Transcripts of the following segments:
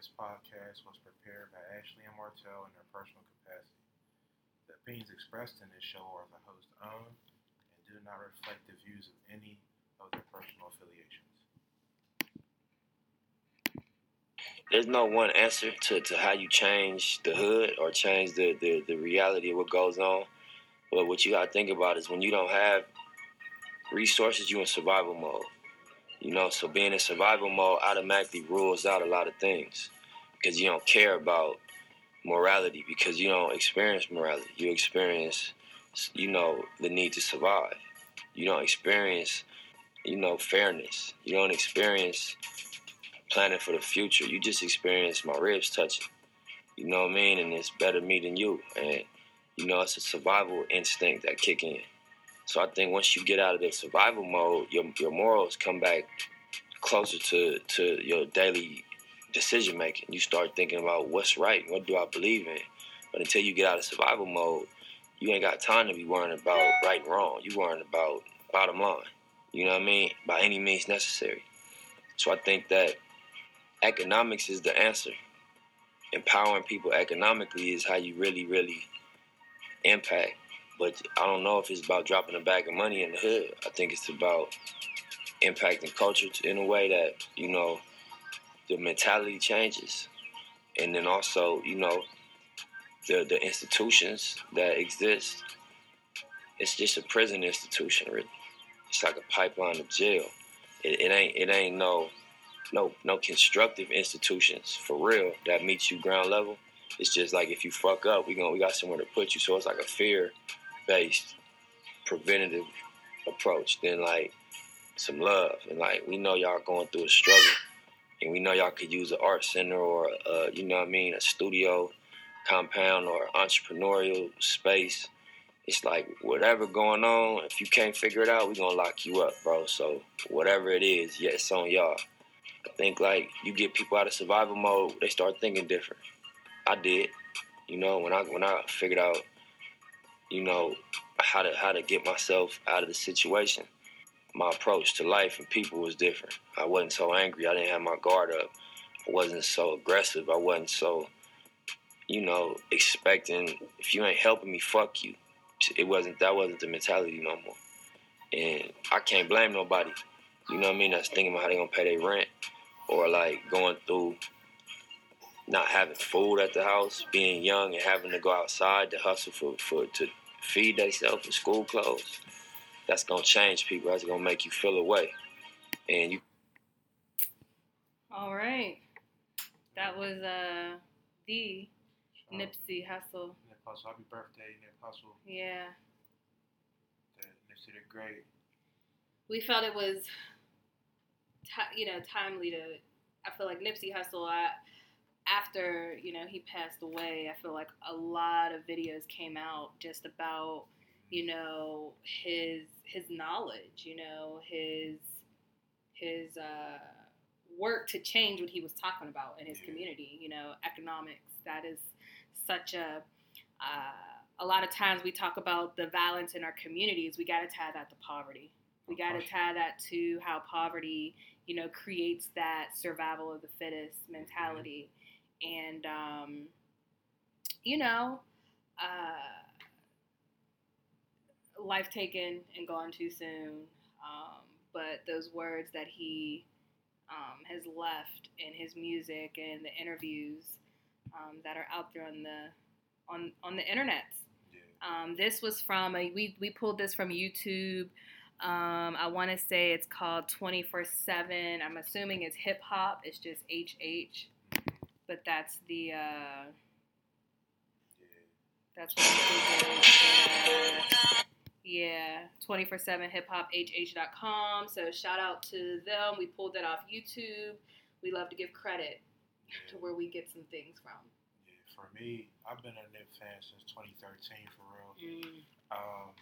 This podcast was prepared by Ashley and Martell in their personal capacity. The opinions expressed in this show are the host's own and do not reflect the views of any of their personal affiliations. there's no one answer to, to how you change the hood or change the, the, the reality of what goes on. But what you gotta think about is when you don't have resources, you in survival mode. You know, so being in survival mode automatically rules out a lot of things because you don't care about morality because you don't experience morality. You experience, you know, the need to survive. You don't experience, you know, fairness. You don't experience planning for the future. You just experience my ribs touching. You know what I mean? And it's better me than you. And you know, it's a survival instinct that kick in. So I think once you get out of the survival mode, your your morals come back closer to to your daily decision making. You start thinking about what's right, what do I believe in. But until you get out of survival mode, you ain't got time to be worrying about right and wrong. You worrying about bottom line. You know what I mean? By any means necessary. So I think that economics is the answer. Empowering people economically is how you really, really impact. But I don't know if it's about dropping a bag of money in the hood. I think it's about impacting culture in a way that, you know, the mentality changes. And then also, you know, the the institutions that exist, it's just a prison institution, really. It's like a pipeline of jail. It, it ain't it ain't no no no constructive institutions for real that meets you ground level. It's just like if you fuck up, we going we got somewhere to put you. So it's like a fear based preventative approach. Then like some love and like we know y'all going through a struggle and we know y'all could use an art center or uh, you know what I mean a studio compound or entrepreneurial space. It's like whatever going on, if you can't figure it out, we're gonna lock you up, bro. So whatever it is, yeah, it's on y'all. I think like you get people out of survival mode, they start thinking different. I did, you know, when I when I figured out, you know, how to how to get myself out of the situation. My approach to life and people was different. I wasn't so angry. I didn't have my guard up. I wasn't so aggressive. I wasn't so, you know, expecting if you ain't helping me, fuck you. It wasn't that wasn't the mentality no more. And I can't blame nobody you know what I mean, that's thinking about how they gonna pay their rent or like going through not having food at the house, being young and having to go outside to hustle for, for to feed themselves and school clothes. That's gonna change people. That's gonna make you feel away. And you All right. That was uh the Nipsey Hussle. Nip Hussle, happy birthday, Nip Hussle. Yeah. The Nipsey the Great. We felt it was ti you know, timely to. I feel like Nipsey Hussle. I, after you know he passed away, I feel like a lot of videos came out just about you know his his knowledge, you know his his uh, work to change what he was talking about in his Yeah. community. You know, economics. That is such a uh, a lot of times we talk about the violence in our communities. We got to tie that to poverty. We got to tie that to how poverty, you know, creates that survival of the fittest mentality, and um, you know, uh, life taken and gone too soon. Um, but those words that he um, has left in his music and the interviews um, that are out there on the on on the internet. Yeah. Um, this was from a we we pulled this from YouTube. Um, I want to say it's called 24 7. I'm assuming it's hip hop. It's just HH. But that's the, uh, Yeah. that's what I Googled. Uh, yeah, 24 7 hip hop HH.com. So shout out to them. We pulled that off YouTube. We love to give credit to where we get some things from. Yeah. For me, I've been a Nip fan since 2013 for real. Mm, Um,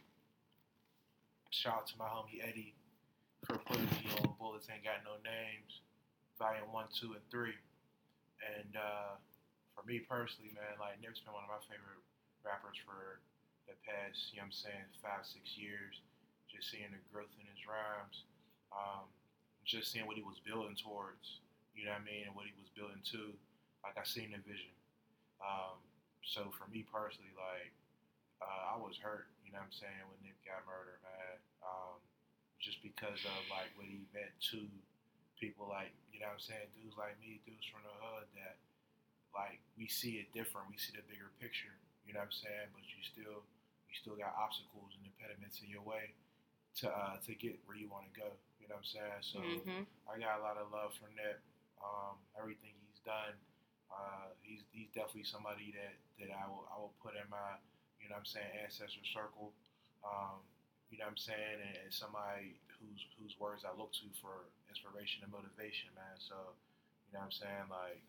shout out to my homie Eddie for putting me on Bullets Ain't Got No Names, Volume 1, 2, and 3. And uh, for me personally, man, like Nip's been one of my favorite rappers for the past, you know what I'm saying, five, six years. Just seeing the growth in his rhymes, um, just seeing what he was building towards, you know what I mean, and what he was building to. like I seen the vision. Um, so for me personally, like uh, I was hurt, you know what I'm saying, when Nip got murdered, man. Um, just because of like what he meant to people like, you know what I'm saying, dudes like me, dudes from the hood that like we see it different. We see the bigger picture, you know what I'm saying? But you still you still got obstacles and impediments in your way to uh, to get where you want to go. You know what I'm saying? So hmm I got a lot of love for Nip. Um, everything he's done, uh, he's he's definitely somebody that, that I will I will put in my you know what I'm saying ancestor circle. Um, you know what I'm saying, and, and somebody whose whose words I look to for inspiration and motivation, man. So you know what I'm saying, like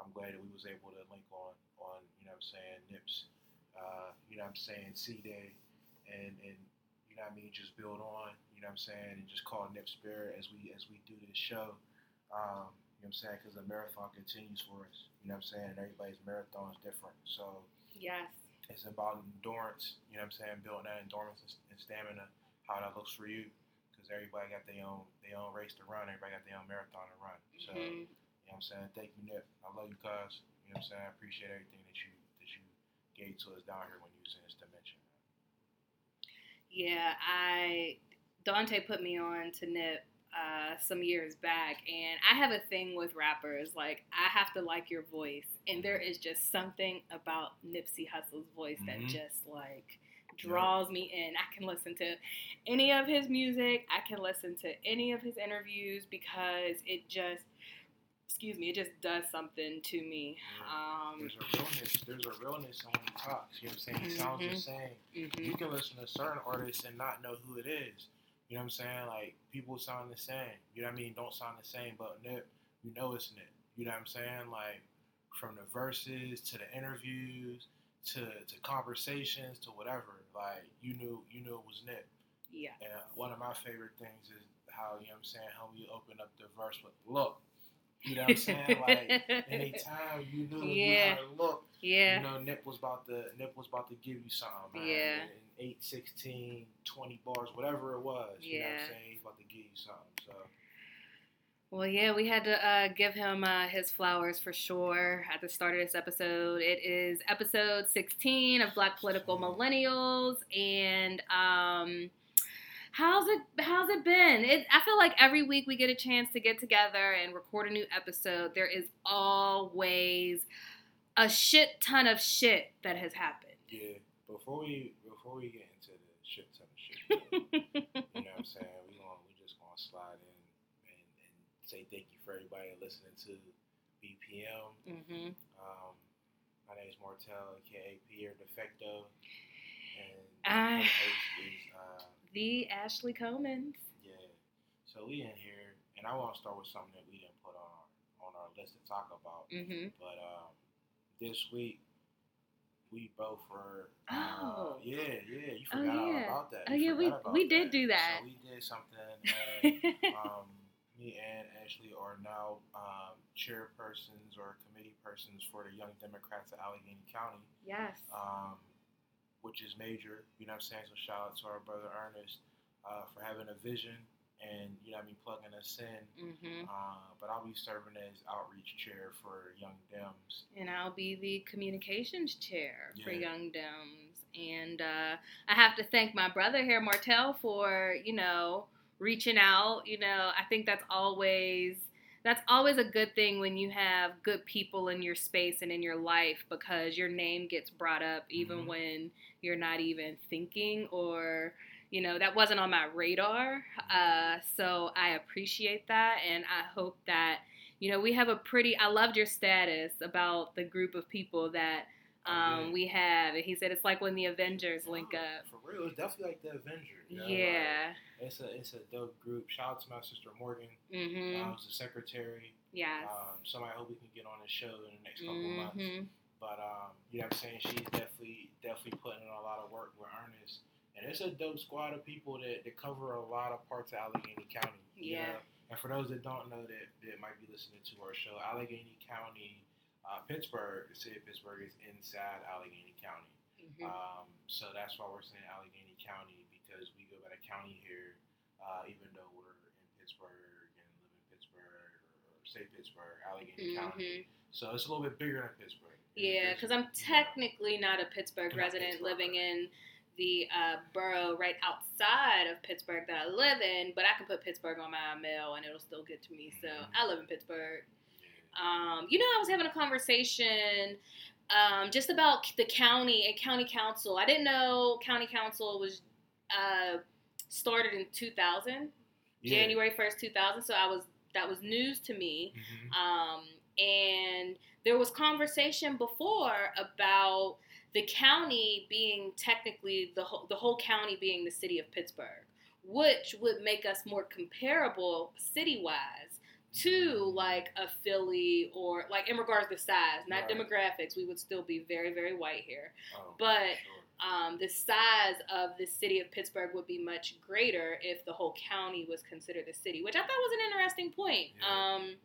I'm glad that we was able to link on on you know what I'm saying Nips, uh, you know what I'm saying C Day, and and you know what I mean just build on, you know what I'm saying, and just call Nip Spirit as we as we do this show. Um, you know what I'm saying? Because the marathon continues for us. You know what I'm saying? And everybody's marathon is different. So Yes. it's about endurance. You know what I'm saying? Building that endurance and, and stamina. How that looks for you. Because everybody got their own their own race to run. Everybody got their own marathon to run. So Mhm. you know what I'm saying? Thank you, Nip. I love you, cuz. You know what I'm saying? I appreciate everything that you that you gave to us down here when you was in this dimension. Yeah, I Dante put me on to Nip uh, some years back, and I have a thing with rappers. Like I have to like your voice, and there is just something about Nipsey Hussle's voice that Mhm. just like draws me in. I can listen to any of his music. I can listen to any of his interviews because it just, excuse me, it just does something to me. Um, There's a realness. There's a realness on when he talks. You know what I'm saying? He sounds the Mhm. same. mhm. You can listen to certain artists and not know who it is. You know what I'm saying? Like people sound the same. You know what I mean? Don't sound the same, but Nip, you know it's Nip. You know what I'm saying? Like from the verses to the interviews to to conversations to whatever. Like you knew you knew it was Nip. Yeah. And one of my favorite things is how you know what I'm saying how we open up the verse with look. You know what I'm saying? like anytime you knew you Yeah. had to look. yeah. You know, Nip was about to Nip was about to give you something, man. Yeah. In 8, 16, 20 bars, whatever it was. Yeah. You know what I'm saying? He's about to give you something. So Well, yeah, we had to uh, give him uh, his flowers for sure at the start of this episode. It is episode 16 of Black Political Millennials, and um, how's it? How's it been? It, I feel like every week we get a chance to get together and record a new episode. There is always a shit ton of shit that has happened. yeah, before we before we get into the shit ton of shit, you know what I'm saying? We going we just gonna slide in and, and say thank you for everybody listening to BPM. hmm Um, my name is Martel, aka Pierre Defecto, and the host is uh, The Ashley Comans. Yeah. So we in here, and I want to start with something that we didn't put on our, on our list to talk about. hmm But um, this week, we both were. Oh. Uh, yeah, yeah. You Oh, forgot all about that. Oh, yeah, we- we did do that. So we did something. Um, me and Ashley are now um, chairpersons or committee persons for the Young Democrats of Allegheny County yes. um, which is major. You know what I'm saying? So shout out to our brother Ernest uh, for having a vision and you know what I mean plugging us in. hmm Uh, but I'll be serving as outreach chair for Young Dems. and I'll be the communications chair for Young Dems. And uh, I have to thank my brother here, Martel, for you know reaching out. You know, I think that's always that's always a good thing when you have good people in your space and in your life because your name gets brought up even Mhm. when you're not even thinking or you know that wasn't on my radar uh, so i appreciate that and i hope that you know we have a pretty i loved your status about the group of people that um, yeah. we have he said it's like when the avengers link Oh, up For real, it's definitely like the Avengers. you know, like, yeah it's a it's a dope group. Shout out to my sister Morgan, mm-hmm um, who's the secretary. yes Um, somebody I hope we can get on the show in the next couple months. mm-hmm But um, you know what I'm saying? She's definitely definitely putting in a lot of work with Ernest. And it's a dope squad of people that, that cover a lot of parts of Allegheny County. Yeah. know? And for those that don't know that, that might be listening to our show, Allegheny County, uh, Pittsburgh, the city of Pittsburgh is inside Allegheny County. Mm-hmm. Um, so that's why we're saying Allegheny County because we go by the county here, uh, even though we're in Pittsburgh and live in Pittsburgh or say Pittsburgh, Allegheny County. hmm So it's a little bit bigger than Pittsburgh. Yeah, because I'm technically not a Pittsburgh resident Pittsburgh, living in the uh, borough right outside of Pittsburgh that I live in, but I can put Pittsburgh on my mail and it'll still get to me. So Mhm. I live in Pittsburgh. Um, you know, I was having a conversation um, just about the county and county council. I didn't know county council was uh, started in 2000, Yeah. January 1st, 2000. So I was that was news to me. Mhm. Um, and there was conversation before about the county being technically the whole, the whole county being the city of Pittsburgh, which would make us more comparable city wise to like a Philly or like in regards to size, not Right. demographics. We would still be very very white here Oh, but- sure. um, the size of the city of Pittsburgh would be much greater if the whole county was considered a city, which I thought was an interesting point. Yeah. Um,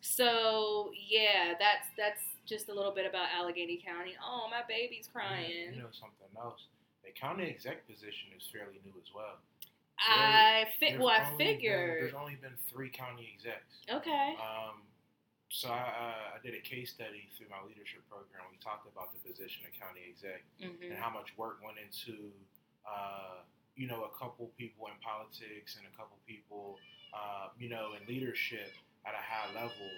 so yeah, that's that's just a little bit about Allegheny County. Oh, my baby's crying. You know something else? The county exec position is fairly new as well. I fi- There's well, I only been- figured. there's only been three county execs. Okay. Um, so I, uh, I did a case study through my leadership program. We talked about the position of county exec hmm and how much work went into, uh, you know, a couple people in politics and a couple people, uh, you know, in leadership at a high level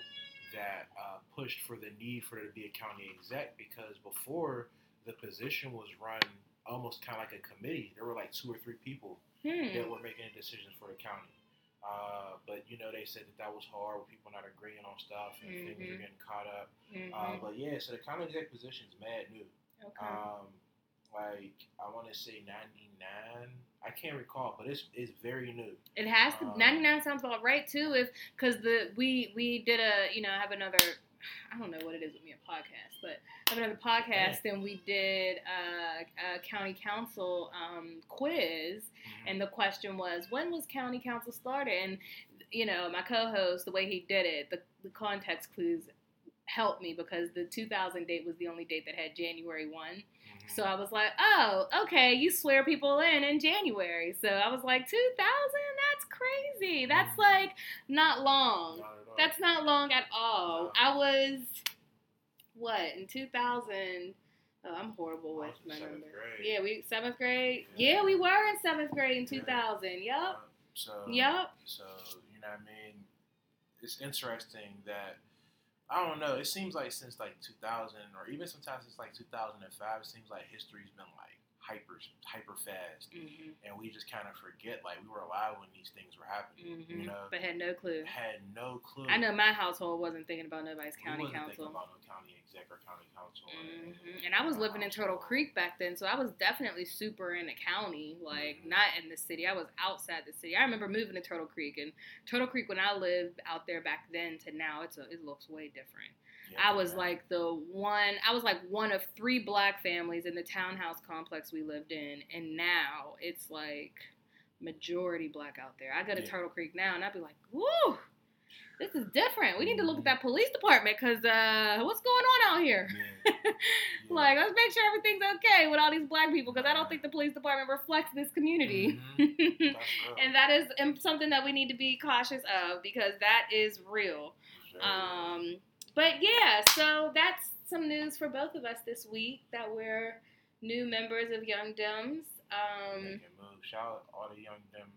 that uh, pushed for the need for there to be a county exec because before the position was run almost kind of like a committee. There were like two or three people that Hmm. were making decisions for the county. Uh, but you know, they said that that was hard with people not agreeing on stuff and things Mhm. are getting caught up. Mhm. Uh, but yeah, so the county exec position's mad new. okay. Um, like I want to say ninety nine. I can't recall, but it's it's very new. It has to. Um, Ninety nine sounds about right too. If because the we we did a you know have another I don't know what it is with me a podcast, but I have another podcast and we did a, a county council um, quiz Mm-hmm. and the question was when was county council started and you know my co-host the way he did it the, the context clues helped me because the 2000 date was the only date that had January 1 Mhm. so I was like, oh, okay, you swear people in in January. So I was like, 2000? That's crazy. That's Mhm. like not long. Not at all. That's not long at all. I was, what, in 2000? Oh, I'm horrible with my seventh numbers. grade. Yeah, we seventh grade. Yeah. Yeah, we were in seventh grade in 2000. Yep. Uh, so Yep. So you know what I mean? It's interesting that I don't know. It seems like since like 2000 or even sometimes it's like 2005, it seems like history's been like hyper hyper fast, hmm and we just kind of forget like we were alive when these things were happening. hmm You know, But had no clue. had no clue. I know my household wasn't thinking about nobody's county wasn't council. Thinking about no county exec or county council. and- hmm And I was living in Turtle. Creek back then, so I was definitely super in the county, like Mhm. not in the city. I was outside the city. I remember moving to Turtle Creek, and Turtle Creek when I lived out there back then to now, it's a, it looks way different. Yeah, I was yeah. like the one. I was like one of three black families in the townhouse complex we lived in, and now it's like majority black out there. I go to Yeah. Turtle Creek now, and I'd be like, "Woo, this is different. We need to look Mm-hmm. at that police department because uh, what's going on out here?" Yeah. Like, let's make sure everything's okay with all these black people because I don't think the police department reflects this community. Mhm. And that is something that we need to be cautious of because that is real. Um, but yeah, so that's some news for both of us this week that we're new members of Young Dems. Um. Shout out all the young dem,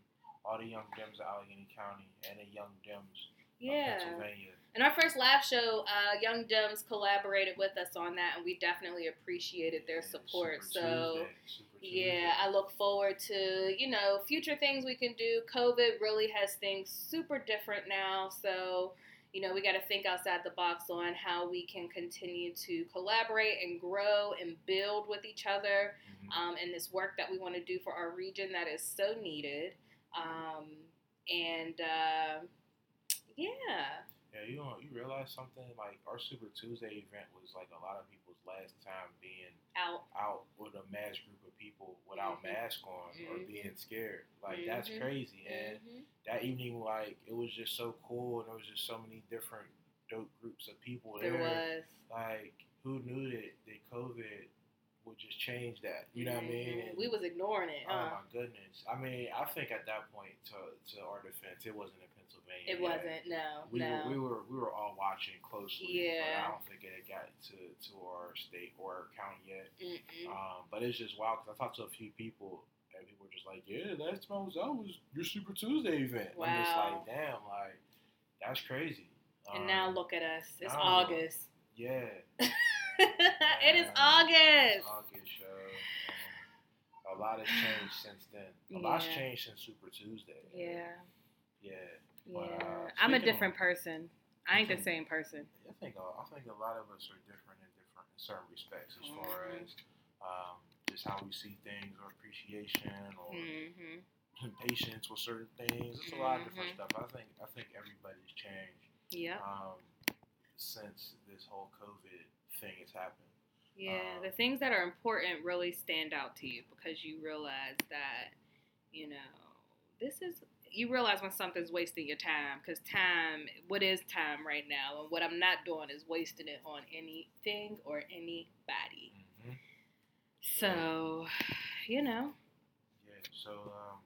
all the young dems of Allegheny County and the young dems yeah. of Pennsylvania. In our first live show, uh, Young Dems collaborated with us on that, and we definitely appreciated their Yeah, support. So. Tuesday, Yeah, I look forward to, you know, future things we can do. COVID really has things super different now. So, you know, we got to think outside the box on how we can continue to collaborate and grow and build with each other Mhm. um, in this work that we want to do for our region that is so needed. Um, and uh, yeah. Yeah, you know, you realize something like our Super Tuesday event was like a lot of people's last time being Out. out with a mass group of people without Mhm. mask on or Mhm. being scared. Like that's Mhm. crazy. And Mhm. that evening, like it was just so cool, and there was just so many different dope groups of people There there. was. Like who knew that that COVID would just change that. You know what I mean? Mhm. And- We was ignoring it. Oh Huh? my goodness! I mean, I think at that point, to to our defense, it wasn't in Pennsylvania. it wasn't. No. We no. were we were we were all watching closely. Yeah. I don't think it had got to to our state or our county yet. Mm-mm. Um, but it's just wild because I talked to a few people and people were just like, "Yeah, last time I was out was your Super Tuesday event." Wow. I'm just like, "Damn, like that's crazy." and now Um, look at us. It's August. Yeah. it is August. August show. Um, a lot has changed since then. A lot's Yeah. changed since Super Tuesday. Yeah. Yeah. Yeah. But, uh, I'm a different of- person. I ain't the Mhm. same person. I think uh, I think a lot of us are different in different in certain respects as far Mhm. as um, just how we see things or appreciation or Mm-hmm. patience with certain things. It's a lot of different Mhm. stuff. I think I think everybody's changed Yeah. um, since this whole COVID thing has happened. Yeah. um, the things that are important really stand out to you because you realize that, you know, this is. You realize when something's wasting your time because time, what is time right now? And what I'm not doing is wasting it on anything or anybody. hmm So, you know, Yeah. So um,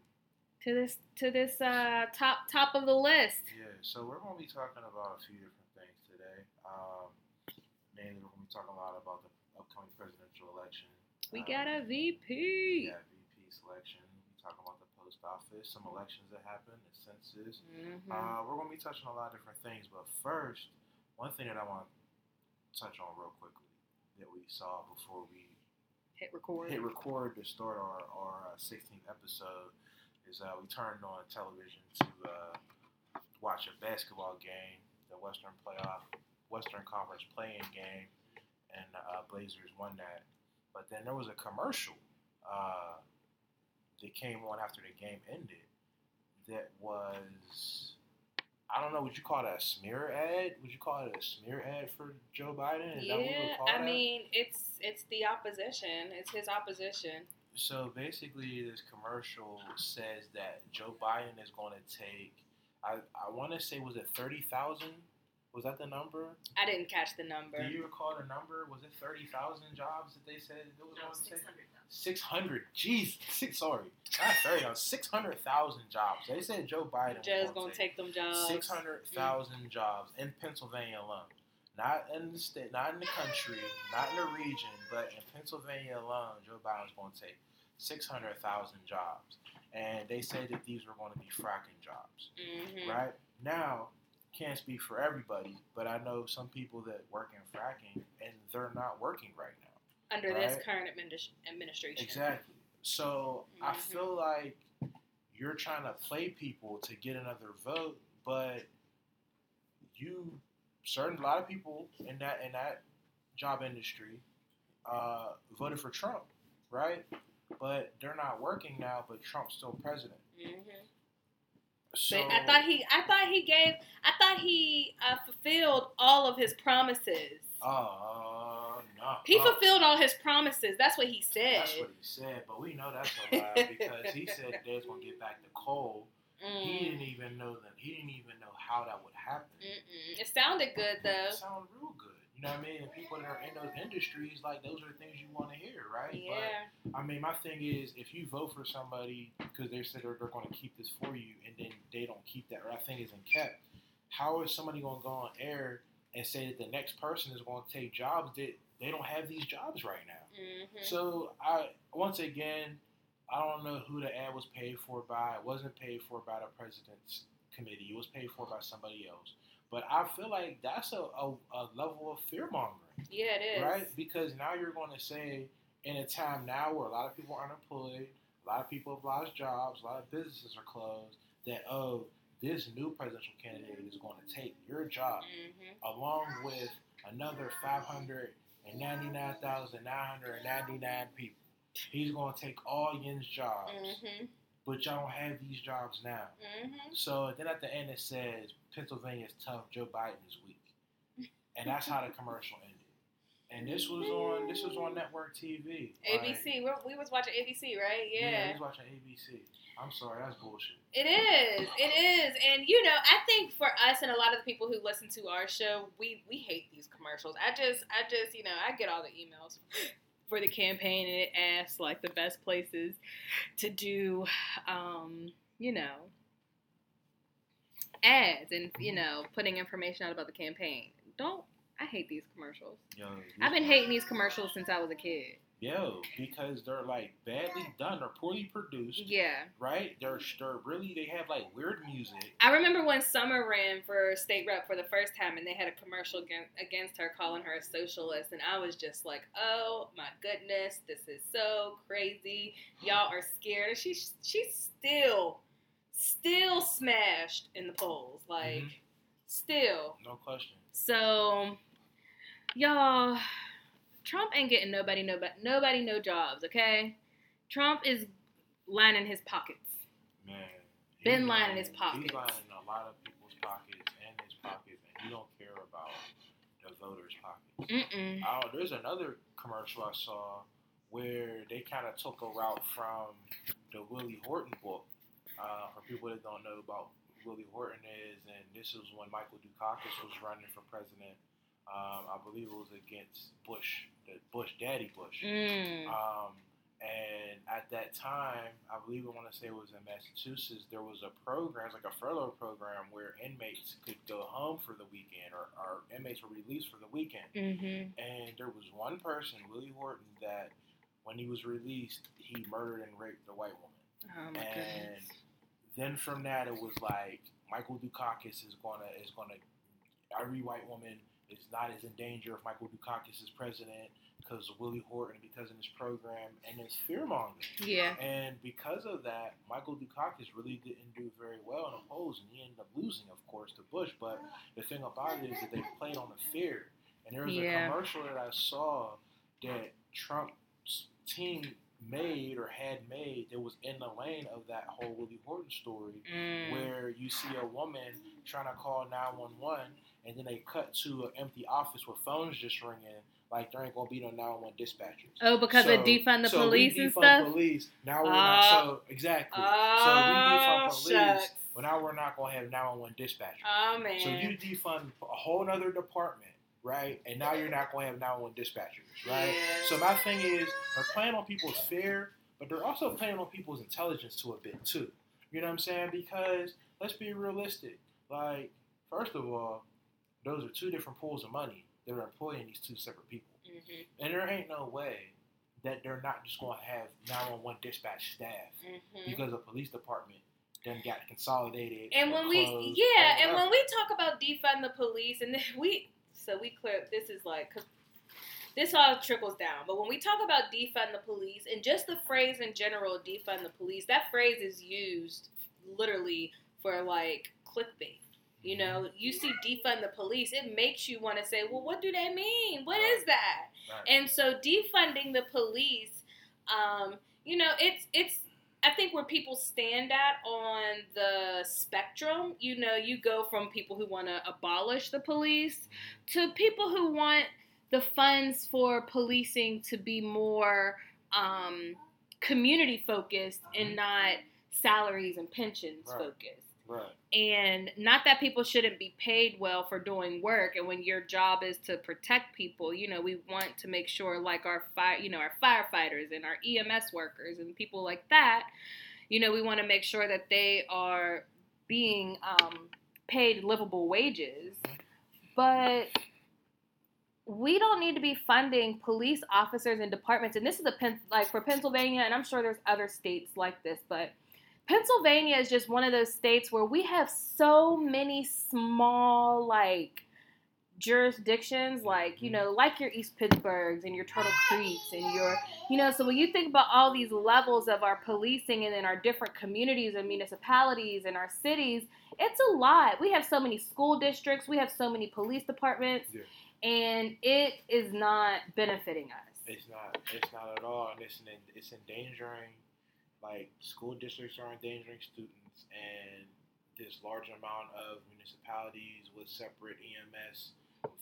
to this to this uh, top top of the list. yeah. So we're gonna be talking about a few different things today. Um, mainly, we're gonna be talking a lot about the upcoming presidential election. We Um, got a VP. Yeah, VP selection. We talking about the post office, some elections that happened, the census. Mhm. Uh, we're gonna be touching on a lot of different things, but first, one thing that I want to touch on real quickly that we saw before we Hit record. hit record to start our our uh, 16th episode is uh, we turned on television to uh, watch a basketball game, the Western Playoff, Western Conference playing game, and uh, Blazers won that. But then there was a commercial uh, that came on after the game ended that was. I don't know. Would you call that a smear ad? Would you call it a smear ad for Joe Biden? Is that what we yeah, I that? mean it's it's the opposition. It's his opposition. So basically, this commercial says that Joe Biden is going to take. I, I want to say was it thirty thousand? Was that the number? I didn't catch the number. Do you recall the number? Was it thirty thousand jobs that they said it was No, going to take? 600,000. Six hundred. Jeez, six. Sorry, not thirty. Six hundred thousand jobs. They said Joe Biden. was Joe's gonna gonna take them jobs. Six hundred thousand jobs in Pennsylvania alone. Not in the state, not in the country, not in the region, but in Pennsylvania alone, Joe Biden's going to take six hundred thousand jobs. And they say that these were going to be fracking jobs, hmm right? Now, can't speak for everybody, but I know some people that work in fracking and they're not working right now. Under this current administ- administration. Exactly. So I Mhm. feel like you're trying to play people to get another vote, but you certain a lot of people in that in that job industry uh, voted for Trump, right? But they're not working now. But Trump's still president. hmm So But I thought he, I thought he gave, I thought he uh, fulfilled all of his promises. Oh no. He no. fulfilled all his promises. That's what he said. That's what he said, but we know that's a lie because he said they was gonna get back to coal. He Mm. didn't even know that. He didn't even know how that would happen. Mm-mm. It sounded good though. It sounds real good. You know what I mean? And people that are in those industries, like those are the things you want to hear, right? Yeah. But I mean, my thing is, if you vote for somebody because they said they're, they're going to keep this for you, and then they don't keep that, or that thing isn't kept, how is somebody going to go on air and say that the next person is going to take jobs that they don't have these jobs right now? hmm So I once again, I don't know who the ad was paid for by. It wasn't paid for by the president's committee. It was paid for by somebody else. But I feel like that's a, a, a level of fear mongering, Yeah, it is. right? Because now you're going to say in a time now where a lot of people are unemployed, a lot of people have lost jobs, a lot of businesses are closed, that oh, this new presidential candidate is going to take your job hmm along with another 599,999 people. He's going to take all Yin's jobs, hmm but y'all don't have these jobs now. hmm So then at the end it says Pennsylvania is tough, Joe Biden is weak, and that's how the commercial ended. And this was on this was on network TV. ABC. We was watching ABC, right? yeah, Yeah. he was watching ABC. I'm sorry, that's bullshit. It is. It is. And you know, I think for us and a lot of the people who listen to our show, we we hate these commercials. I just I just, you know, I get all the emails for the campaign and it asked like the best places to do, um, you know, ads and you know putting information out about the campaign. Don't I hate these commercials? Yo, I've been hating these commercials since I was a kid. Yo, because they're like badly done, they're poorly produced, Yeah. right? They're they're really they have like weird music. I remember when Summer ran for state rep for the first time, and they had a commercial against, against her, calling her a socialist, and I was just like, "Oh my goodness, this is so crazy! Y'all are scared." And she she's still, still smashed in the polls, like, Mhm. still. No question. So, y'all, Trump ain't getting nobody, nobody, nobody, no jobs. Okay, Trump is lining his pockets. Man. Been he's lining his pockets. He's lining a lot of people's pockets and his pockets, and he don't care about the voters' pockets. Mm-mm. Oh, there's another commercial I saw where they kind of took a route from the Willie Horton book. Uh, for people that don't know about Willie Horton is, and this was when Michael Dukakis was running for president. Um, I believe it was against Bush, the Bush daddy Bush. Mm. Um, and at that time, I believe I want to say it was in Massachusetts, there was a program, it was like a furlough program where inmates could go home for the weekend or, or inmates were released for the weekend. Mm-hmm. And there was one person, Willie Horton, that when he was released, he murdered and raped a white woman. Oh and goodness. then from that, it was like Michael Dukakis is gonna is gonna every white woman is not as in danger if Michael Dukakis is president because of Willie Horton, because of this program, and it's fear mongering. Yeah. And because of that, Michael Dukakis really didn't do very well in the polls, and he ended up losing, of course, to Bush. But the thing about it is that they played on the fear. And there was Yeah. a commercial that I saw that Trump's team made or had made that was in the lane of that whole Willie Horton story, Mm. where you see a woman trying to call 911, and then they cut to an empty office with phones just ringing. Like there ain't gonna be no 911 dispatchers. Oh, because So- of defund the so we police and defund stuff. Police. Now we're Oh. not ah. so exactly. so we Oh, defund police. shucks. Well, now we're not gonna have 911 dispatchers. Oh man. So you defund a whole other department, right? And now you're not gonna have 911 dispatchers, right? Yeah. So my thing is, they're playing on people's fear, but they're also playing on people's intelligence to a bit too. You know what I'm saying? Because let's be realistic. Like, first of all, those are two different pools of money that are employing these two separate people. Mhm, And there ain't no way that they're not just going to have 911 dispatch staff mhm. because the police department then got consolidated. And when we, yeah, and when we talk about defund the police, and then we, so we clear, this is like, cause this all trickles down. But when we talk about defund the police, and just the phrase in general, defund the police, that phrase is used literally for like clickbait. You know, you see defund the police, it makes you want to say, well, what do they mean? What is that? Right. And so defunding the police, um, you know, it's it's I think where people stand at on the spectrum, you know, you go from people who want to abolish the police to people who want the funds for policing to be more um, community focused and not salaries and pensions Right. focused right. and not that people shouldn't be paid well for doing work and when your job is to protect people you know we want to make sure like our fire you know our firefighters and our EMS workers and people like that you know we want to make sure that they are being um, paid livable wages but we don't need to be funding police officers and departments and this is a pen like for Pennsylvania and I'm sure there's other states like this but Pennsylvania is just one of those states where we have so many small like jurisdictions like you mm-hmm. know like your East Pittsburghs and your Turtle Creeks and your you know so when you think about all these levels of our policing and in our different communities and municipalities and our cities it's a lot we have so many school districts we have so many police departments Yeah. and it is not benefiting us It's not. It's not at all, and it's it's endangering. Like school districts are endangering students, and this large amount of municipalities with separate EMS,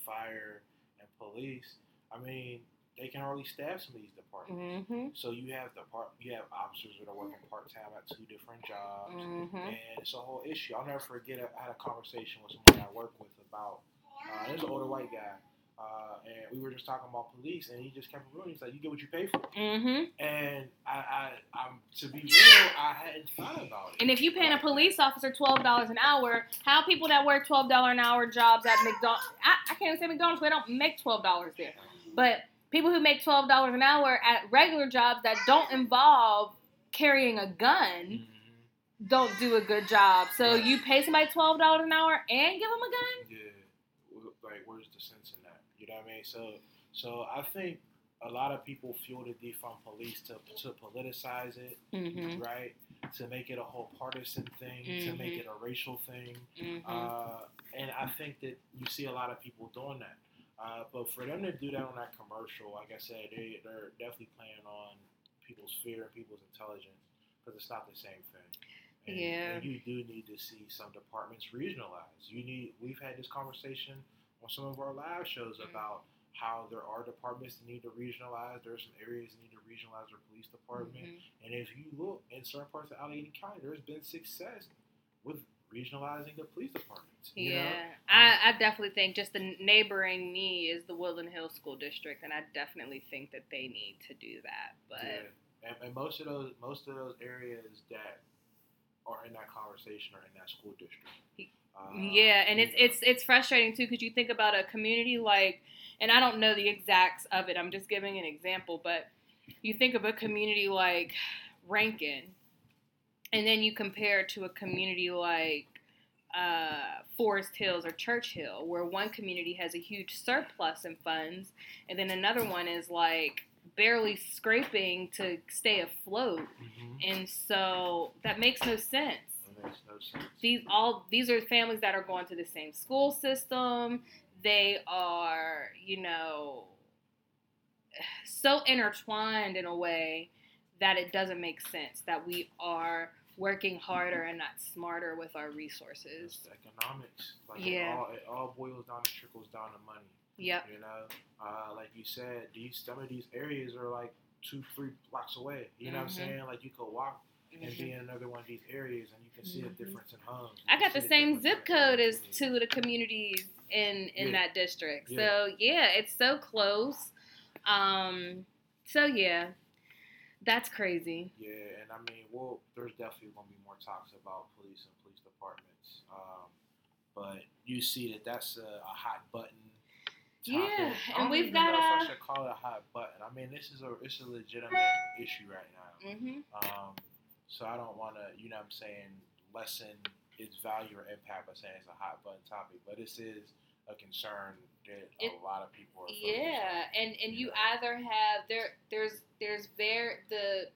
fire, and police. I mean, they can hardly staff some of these departments. mm-hmm. So you have the part, you have officers that are working part time at two different jobs, Mm-hmm. and it's a whole issue. I'll never forget. I had a conversation with someone I work with about. Uh, there's an older white guy. Uh, and we were just talking about police, and he just kept real. He's like, "You get what you pay for." Mm-hmm. And I, I, I'm to be real, I hadn't thought about it. And if you paying a police officer twelve dollars an hour, how people that work twelve dollar an hour jobs at McDonald's? I, I can't even say McDonald's, they don't make twelve dollars there. But people who make twelve dollars an hour at regular jobs that don't involve carrying a gun Mhm. don't do a good job. So you pay somebody twelve dollars an hour and give them a gun? Yeah, like where's the sense in that? You know what I mean? So, so I think a lot of people fuel the defund police to to politicize it, Mm-hmm. right? To make it a whole partisan thing, to make Mhm. it a racial thing. Mm-hmm. Uh, and I think that you see a lot of people doing that. Uh, but for them to do that on that commercial, like I said, they, they're definitely playing on people's fear and people's intelligence because it's not the same thing. And, Yeah. and you do need to see some departments regionalized. You need. We've had this conversation on some of our live shows Mhm. about how there are departments that need to regionalize. There are some areas that need to regionalize their police department. Mm-hmm. And if you look in certain parts of Allegheny County, there's been success with regionalizing the police departments. you know? Yeah, I, I definitely think just the neighboring me is the Woodland Hills School District, and I definitely think that they need to do that. But Yeah. And, and most of those most of those areas that are in that conversation are in that school district. Yeah, and it's it's it's frustrating too because you think about a community like, and I don't know the exacts of it. I'm just giving an example, but you think of a community like Rankin, and then you compare it to a community like uh, Forest Hills or Churchill, where one community has a huge surplus in funds, and then another one is like barely scraping to stay afloat, Mhm. and so that makes no sense makes no sense. these all these are families that are going to the same school system they are you know so intertwined in a way that it doesn't make sense that we are working harder and not smarter with our resources It's economics. Like Yeah. it all, it all boils down and trickles down to money. yep You know, uh, like you said, these some of these areas are like two, three blocks away. You know what I'm Mhm. saying? Like you could walk and be Mhm. in another one of these areas, and you can see a Mhm. difference in homes. You I got the same zip code as two of the communities in in Yeah. that district. Yeah. So yeah, it's so close. Um so yeah. That's crazy. Yeah, and I mean, well, there's definitely going to be more talks about police and police departments. Um, but you see that that's a, a hot button. Yeah, and we've got know if I a- should call it a hot button. I mean, this is a it's a legitimate issue right now. Mhm. Um, so I don't want to, you know, what I'm saying, lessen its value or impact by saying it's a hot button topic. But this is a concern that It- a lot of people are. Yeah, on. and and you Yeah. either have there there's there's very the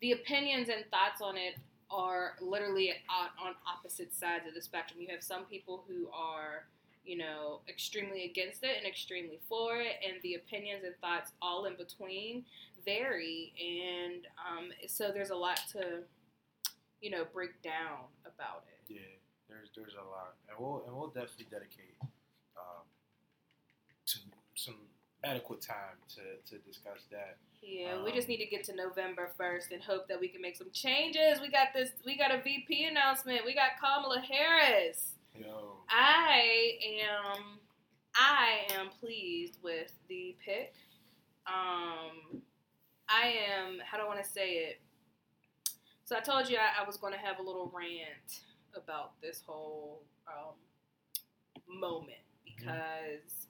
the opinions and thoughts on it are literally on, on opposite sides of the spectrum. You have some people who are you know extremely against it and extremely for it, and the opinions and thoughts all in between vary, and um, so there's a lot to you know break down about it. Yeah, there's there's a lot, and we'll and we'll definitely dedicate um, some some adequate time to, to discuss that. Yeah, we Um, just need to get to November first and hope that we can make some changes. We got this. We got a VP announcement. We got Kamala Harris. Yo, I am. I am pleased with the pick. Um, I am. How do I want to say it? So I told you I, I was going to have a little rant about this whole um, moment because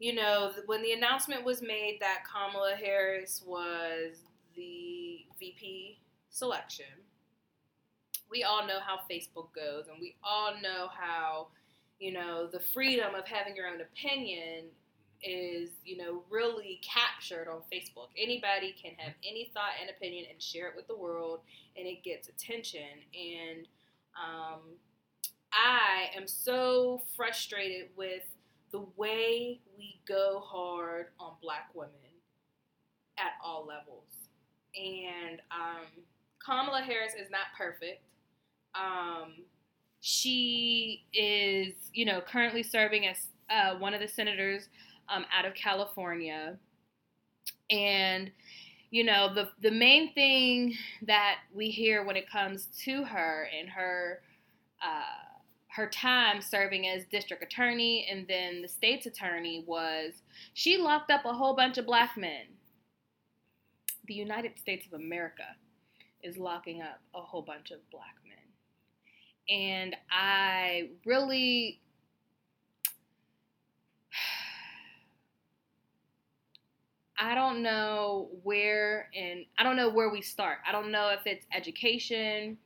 you know, when the announcement was made that Kamala Harris was the VP selection, we all know how Facebook goes, and we all know how, you know, the freedom of having your own opinion is, you know, really captured on Facebook. Anybody can have any thought and opinion and share it with the world, and it gets attention. And um, I am so frustrated with the way we go hard on black women at all levels. And um, Kamala Harris is not perfect. Um, she is, you know, currently serving as uh, one of the senators um, out of California. And, you know, the, the main thing that we hear when it comes to her and her uh, her time serving as district attorney and then the state's attorney was she locked up a whole bunch of black men. The United States of America is locking up a whole bunch of black men. And I really I don't know where and I don't know where we start. I don't know if it's education.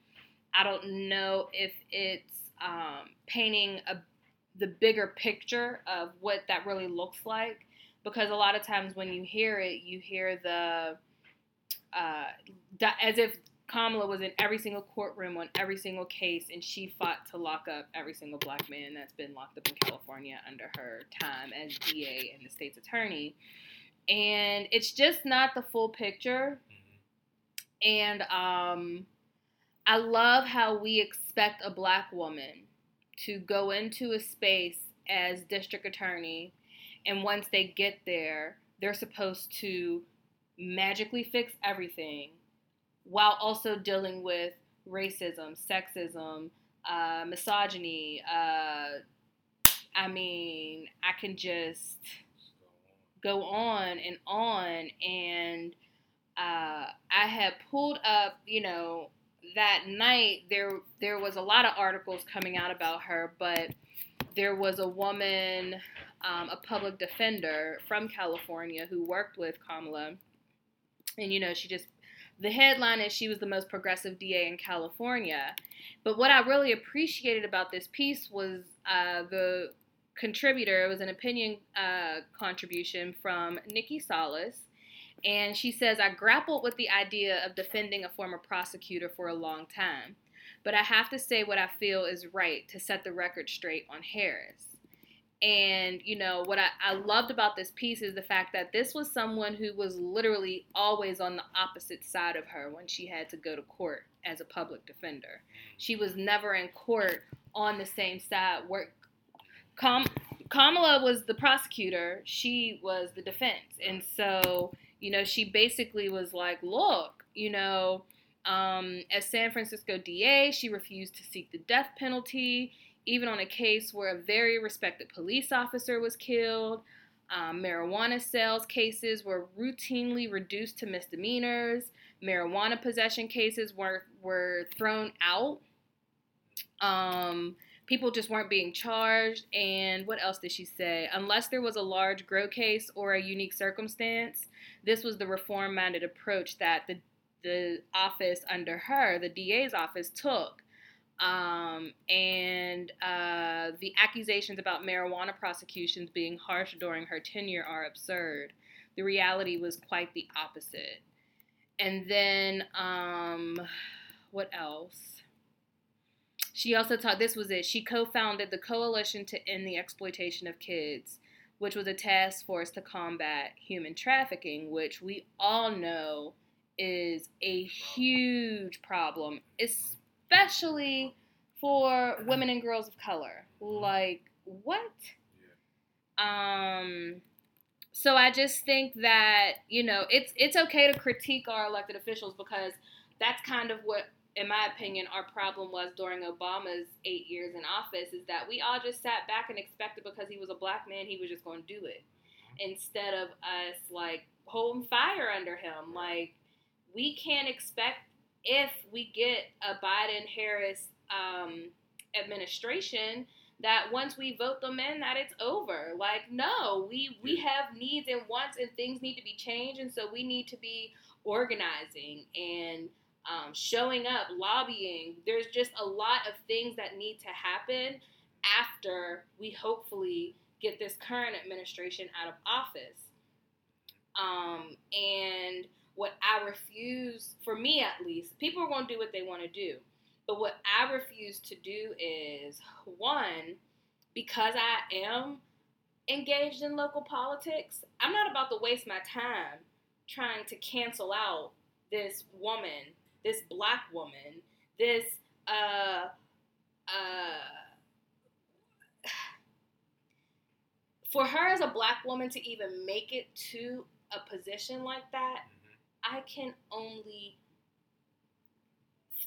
I don't know if it's um, painting a the bigger picture of what that really looks like. Because a lot of times when you hear it, you hear the uh, as if Kamala was in every single courtroom on every single case, and she fought to lock up every single black man that's been locked up in California under her time as DA and the state's attorney and it's just not the full picture. And um, I love how we expect a black woman to go into a space as district attorney, and once they get there, they're supposed to magically fix everything while also dealing with racism, sexism, uh, misogyny. Uh, I mean, I can just go on and on. And uh, I had pulled up, you know, that night there there was a lot of articles coming out about her, but there was a woman, um, a public defender from California who worked with Kamala, and you know she just the headline is she was the most progressive DA in California. But what I really appreciated about this piece was uh, the contributor. It was an opinion uh, contribution from Nikki Solis. And she says, I grappled with the idea of defending a former prosecutor for a long time, but I have to say what I feel is right to set the record straight on Harris. And, you know, what I, I loved about this piece is the fact that this was someone who was literally always on the opposite side of her when she had to go to court as a public defender. She was never in court on the same side, work, Kam- Kamala was the prosecutor, she was the defense. And so, you know, she basically was like, look, you know, um, as San Francisco DA, she refused to seek the death penalty, even on a case where a very respected police officer was killed. Um, marijuana sales cases were routinely reduced to misdemeanors. Marijuana possession cases were, were thrown out. Um, people just weren't being charged. And what else did she say? Unless there was a large grow case or a unique circumstance, this was the reform minded approach that the, the office under her, the DA's office, took. Um, and uh, the accusations about marijuana prosecutions being harsh during her tenure are absurd. The reality was quite the opposite. And then, um, what else? She also taught this was it. She co founded the Coalition to End the Exploitation of Kids, which was a task force to combat human trafficking, which we all know is a huge problem, especially for women and girls of color. Like, what? Um, so I just think that you know it's it's okay to critique our elected officials because that's kind of what in my opinion, our problem was during Obama's eight years in office is that we all just sat back and expected because he was a black man, he was just going to do it. Instead of us, like, holding fire under him. Like, we can't expect if we get a Biden Harris um, administration that once we vote them in that it's over like no we we have needs and wants and things need to be changed and so we need to be organizing and um, showing up, lobbying. There's just a lot of things that need to happen after we hopefully get this current administration out of office. Um, and what I refuse, for me at least, people are going to do what they want to do. But what I refuse to do is one, because I am engaged in local politics, I'm not about to waste my time trying to cancel out this woman this black woman, this uh uh for her as a black woman to even make it to a position like that, mm-hmm. I can only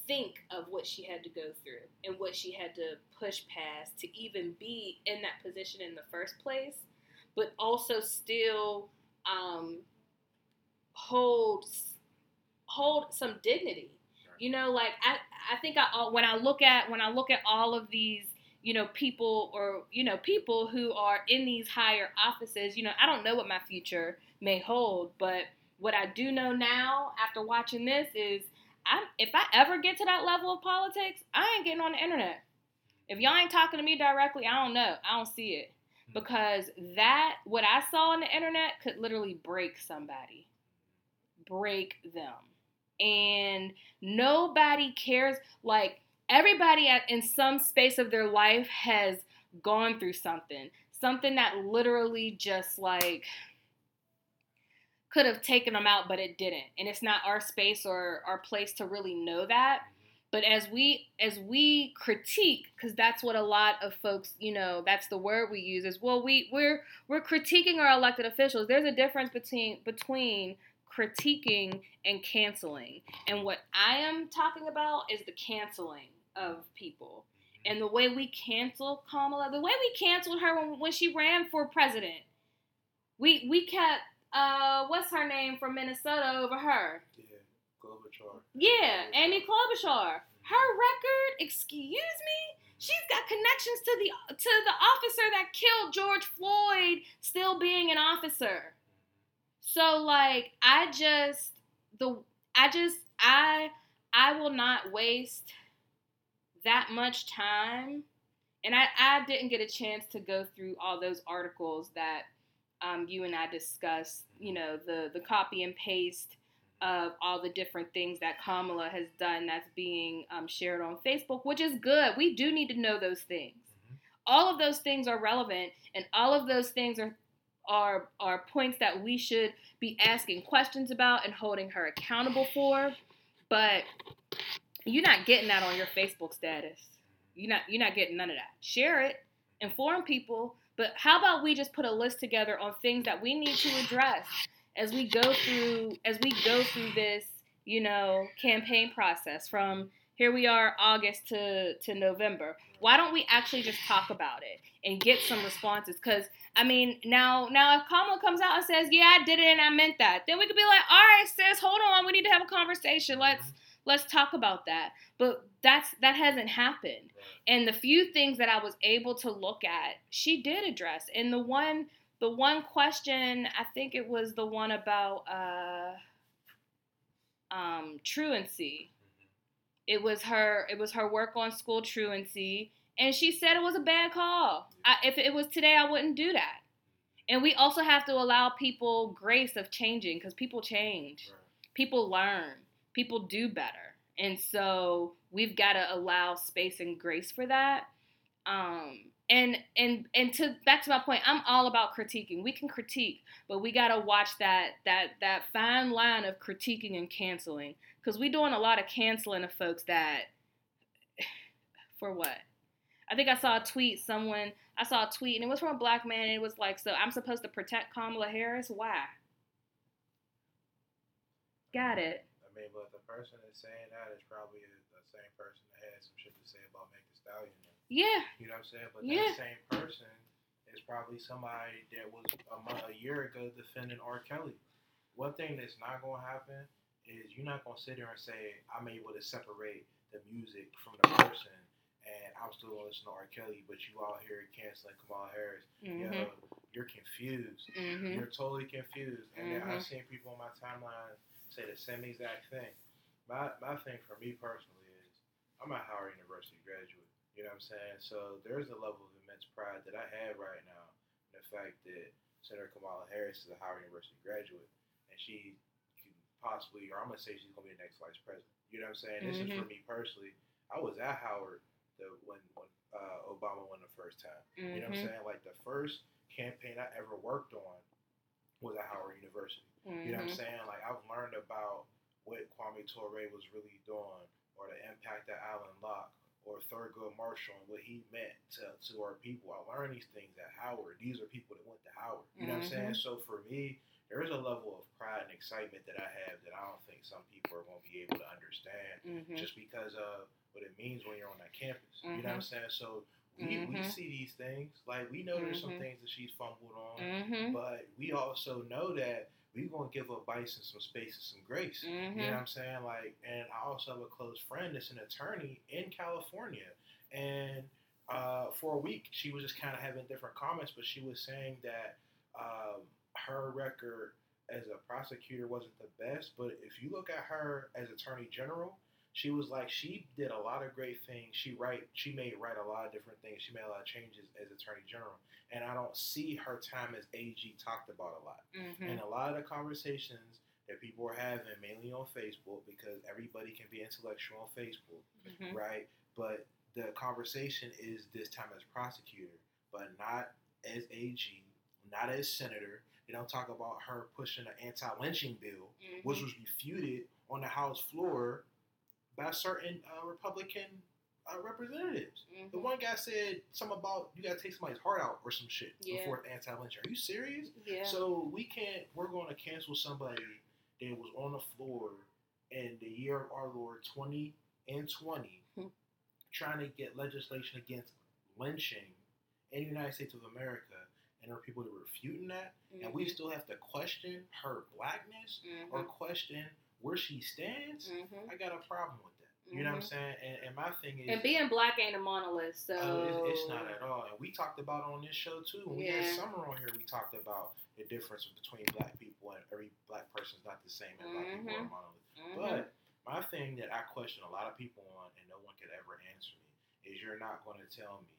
think of what she had to go through and what she had to push past to even be in that position in the first place, but also still um, hold hold some dignity. You know, like I I think I uh, when I look at when I look at all of these you know people or you know people who are in these higher offices you know i don't know what my future may hold but what i do know now after watching this is I, if i ever get to that level of politics i ain't getting on the internet. If y'all ain't talking to me directly i don't know. I don't see it. Hmm. Because that what i saw on the internet could literally break somebody. Break them and nobody cares like everybody at, in some space of their life has gone through something something that literally just like could have taken them out but it didn't. And it's not our space or our place to really know that. But as we as we critique because that's what a lot of folks you know that's the word we use is well we we're we're critiquing our elected officials. There's a difference between between critiquing and canceling and what i am talking about is the canceling of people. And the way we canceled Kamala, the way we canceled her when, when she ran for president, we we kept uh what's her name from Minnesota over her. Yeah, Klobuchar. Yeah, Amy Klobuchar. Her record, excuse me, she's got connections to the to the officer that killed George Floyd still being an officer. So like I just the I just I I will not waste that much time. And I, I didn't get a chance to go through all those articles that um, you and I discussed, you know, the, the copy and paste of all the different things that Kamala has done that's being um, shared on Facebook, which is good. We do need to know those things. Mm-hmm. All of those things are relevant, and all of those things are are are points that we should be asking questions about and holding her accountable for. But you're not getting that on your Facebook status. You're not you're not getting none of that. Share it, inform people, but how about we just put a list together on things that we need to address as we go through as we go through this, you know, campaign process from here we are August to to November. Why don't we actually just talk about it and get some responses? Because I mean, now now if Kamala comes out and says, "Yeah, I did it and I meant that," then we could be like, "All right, sis, hold on, we need to have a conversation. Let's." let's talk about that. But that's that hasn't happened. And the few things that i was able to look at she did address. And the one the one question i think it was the one about uh um truancy. Mm-hmm. it was her it was her work on school truancy and she said it was a bad call I, if it was today i wouldn't do that and we also have to allow people grace of changing because people change people learn people do better. And so we've got to allow space and grace for that. Um, and and and to back to my point, I'm all about critiquing. We can critique, but we gotta watch that that that fine line of critiquing and canceling, because we're doing a lot of canceling of folks that, for what? I think I saw a tweet. Someone I saw a tweet, and it was from a black man. And it was like, so I'm supposed to protect Kamala Harris? Why? Got it I mean, but the person that's saying that is probably the same person that had some shit to say about Megan Stallion. Yeah. You know what I'm saying? But yeah. that same person is probably somebody that was a, a year ago defending R. Kelly. One thing that's not going to happen is you're not going to sit there and say, I'm able to separate the music from the person and I'm still going to listen to R. Kelly, but you out here canceling Kamala Harris. Mm-hmm. You know, you're confused. Mm-hmm. You're totally confused. And mm-hmm. then I've seen people on my timeline say the same exact thing. My my thing for me personally is I'm a Howard University graduate. You know what I'm saying? So there's a level of immense pride that I have right now in the fact that Senator Kamala Harris is a Howard University graduate and she can possibly, or I'm gonna say she's gonna be the next vice president. You know what I'm saying? This is for mm-hmm. me personally. I was at Howard the, when when uh, Obama won the first time. Mm-hmm. You know what I'm mm-hmm. saying? Like the first campaign I ever worked on was at Howard University. Mm-hmm. You know what I'm mm-hmm. saying? Like I've learned about what Kwame Ture was really doing, or the impact that Alain Locke or Thurgood Marshall and what he meant to, to our people. I learned these things at Howard. These are people that went to Howard. You know mm-hmm. what I'm saying? Mm-hmm. So for me, there is a level of pride and excitement that I have that I don't think some people are going to be able to understand Mhm. just because of what it means when you're on that campus. You know what I'm saying? So we, we Mhm. see these things. Like we know there's some Mhm. things that she's fumbled on, but we also know that we're gonna give up Bison some space and some grace. You know what. I'm saying? Like, and I also have a close friend that's an attorney in California, and uh, for a week she was just kind of having different comments, but she was saying that um, her record as a prosecutor wasn't the best. But if you look at her as attorney general, she was like she did a lot of great things. She write she made right a lot of different things. She made a lot of changes as attorney general, and I don't see her time as AG talked about a lot. Mhm. And a lot of the conversations that people are having, mainly on Facebook, because everybody can be intellectual on Facebook, Mhm. right? But the conversation is this time as prosecutor, but not as AG, not as senator. They don't talk about her pushing an anti-lynching bill, Mhm. which was refuted on the House floor by certain uh, Republican uh, representatives. The Mhm. one guy said something about you got to take somebody's heart out or some shit Yeah. before anti-lynching. Are you serious? Yeah. So we can't. We're going to cancel somebody that was on the floor in the year of our Lord twenty and twenty, Hmm. trying to get legislation against lynching in the United States of America, and there are people that are refuting that, and we Mhm. still have to question her blackness Mhm. or question where she stands. Mhm. I got a problem with that. You know what I'm Mhm. saying? And, and my thing is, And being black ain't a monolith, so uh, it's, it's not at all. And we talked about on this show too. When we had. Summer on here, we talked about the difference between black people and every black person's not the same and black people are monolith. But my thing that I question a lot of people on and no one could ever answer me is you're not going to tell me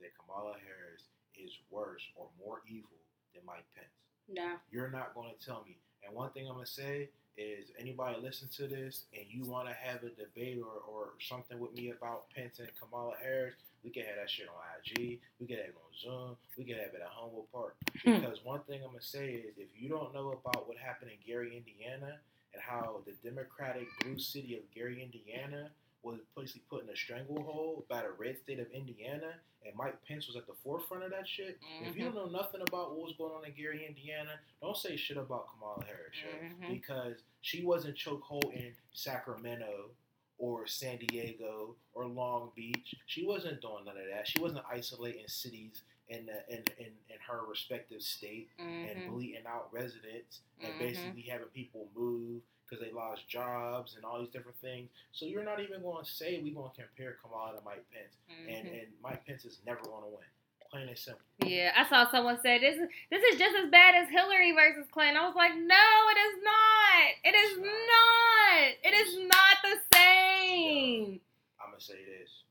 that Kamala Harris is worse or more evil than Mike Pence. no. You're not going to tell me. And one thing I'm going to say is anybody listen to this and you want to have a debate or, or something with me about Pence and Kamala Harris, we can have that shit on IG. We can have it on Zoom. We can have it at Homewood Park. Hmm. Because one thing I'm going to say is if you don't know about what happened in Gary, Indiana, and how the Democratic blue city of Gary, Indiana was basically put in a stranglehold by the red state of Indiana, and Mike Pence was at the forefront of that shit. If you Mhm. don't know nothing about what was going on in Gary, Indiana, don't say shit about Kamala Harris, Mhm. because she wasn't chokehold in Sacramento or San Diego or Long Beach. She wasn't doing none of that. She wasn't isolating cities in the, in, in in her respective state and Mhm. bleeding out residents and Mhm. basically having people move because they lost jobs and all these different things. So you're not even going to say we're going to compare Kamala to Mike Pence, and Mhm. and Mike Pence is never going to win. Plain and simple. Yeah, I saw someone say this is this is just as bad as Hillary versus Clinton. I was like, no, it is not. It is not. not. It is not the same. I'm gonna say this: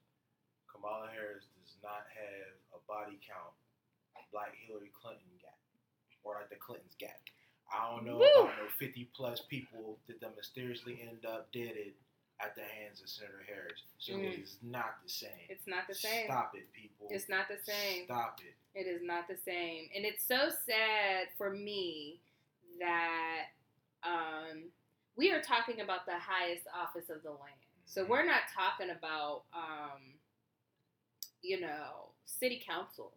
Kamala Harris does not have a body count like Hillary Clinton got, or like the Clintons got. I don't know Woo. about no 50 plus people that them mysteriously end up deaded at the hands of Senator Harris. So Mm. it is not the same. It's not the same. Stop it, people. It's not the same. Stop it. It is not the same. And it's so sad for me that um, we are talking about the highest office of the land. So we're not talking about, um, you know, city council,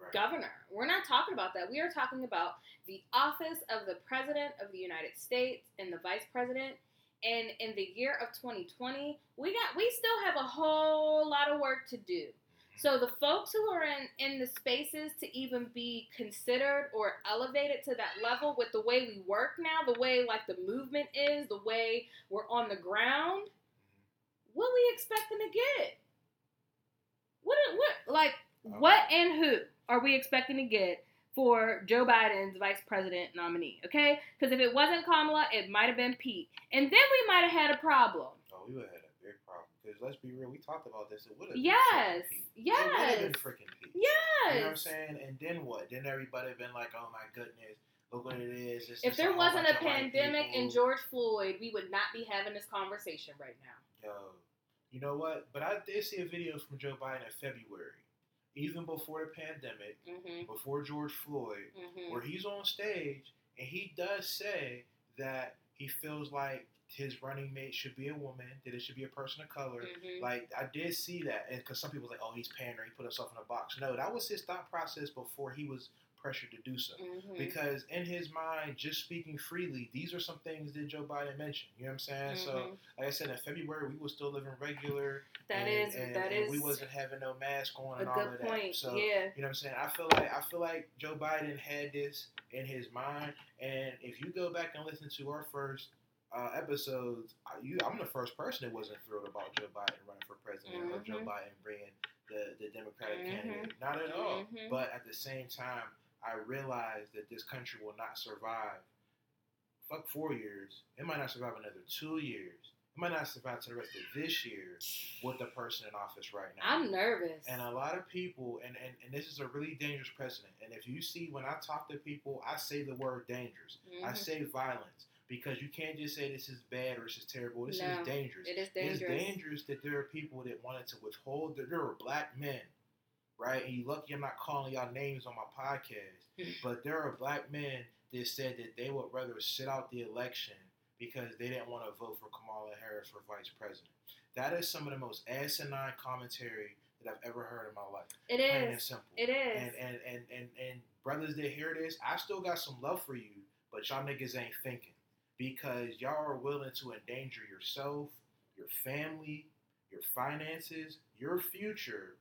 Right. governor. We're not talking about that. We are talking about the office of the president of the United States and the vice president. And in the year of 2020, we got we still have a whole lot of work to do. So the folks who are in in the spaces to even be considered or elevated to that level with the way we work now, the way like the movement is, the way we're on the ground, what are we expecting to get? What what like oh, what and who are we expecting to get for Joe Biden's vice president nominee? Okay, because if it wasn't Kamala, it might have been Pete, and then we might have had a problem. Oh, we would have had a big problem. Because let's be real, we talked about this. It would have Yes, been Pete. It would have been yes, freaking Pete. yes. You know what I'm saying? And then what? Then everybody been like, "Oh my goodness, look what it is." It's If there wasn't a bunch of white pandemic and. George Floyd, we would not be having this conversation right now. Yo, you know what? But I did see a video from Joe Biden in February, even before the pandemic, Mm-hmm. before George Floyd, Mm-hmm. where he's on stage and he does say that he feels like his running mate should be a woman, that it should be a person of color. Mm-hmm. Like I did see that, and because some people like, "Oh, he's pandering, he put himself in a box." No, that was his thought process before he was pressured to do so. Mhm. Because in his mind, just speaking freely, these are some things that Joe Biden mentioned. You know what I'm saying? So, Mhm. like I said, in February, we were still living regular. that and, is and, that and is we wasn't having no mask on and all of that. point. So, yeah. you know what I'm saying? I feel like I feel like Joe Biden had this in his mind, and if you go back and listen to our first uh, episodes, you, I'm the first person that wasn't thrilled about Joe Biden running for president or Joe Mhm. Biden being the, the Democratic Mhm. candidate. Not at all. Mhm. But at the same time, I realize that this country will not survive. Fuck four years. It might not survive another two years. It might not survive to the rest of this year with the person in office right now. I'm nervous. And a lot of people, and, and, and this is a really dangerous precedent. And if you see, when I talk to people, I say the word dangerous. I Mhm. say violence because you can't just say this is bad or this is terrible. This No, is dangerous. it is dangerous. It's dangerous. dangerous that there are people that wanted to withhold. That there are black men, right? And you lucky I'm not calling y'all names on my podcast, but there are black men that said that they would rather sit out the election because they didn't want to vote for Kamala Harris for vice president. That is some of the most asinine commentary that I've ever heard in my life. It Plain and simple. It is. And and, and and and brothers that hear this, I still got some love for you, but y'all niggas ain't thinking because y'all are willing to endanger yourself, your family, your finances, your future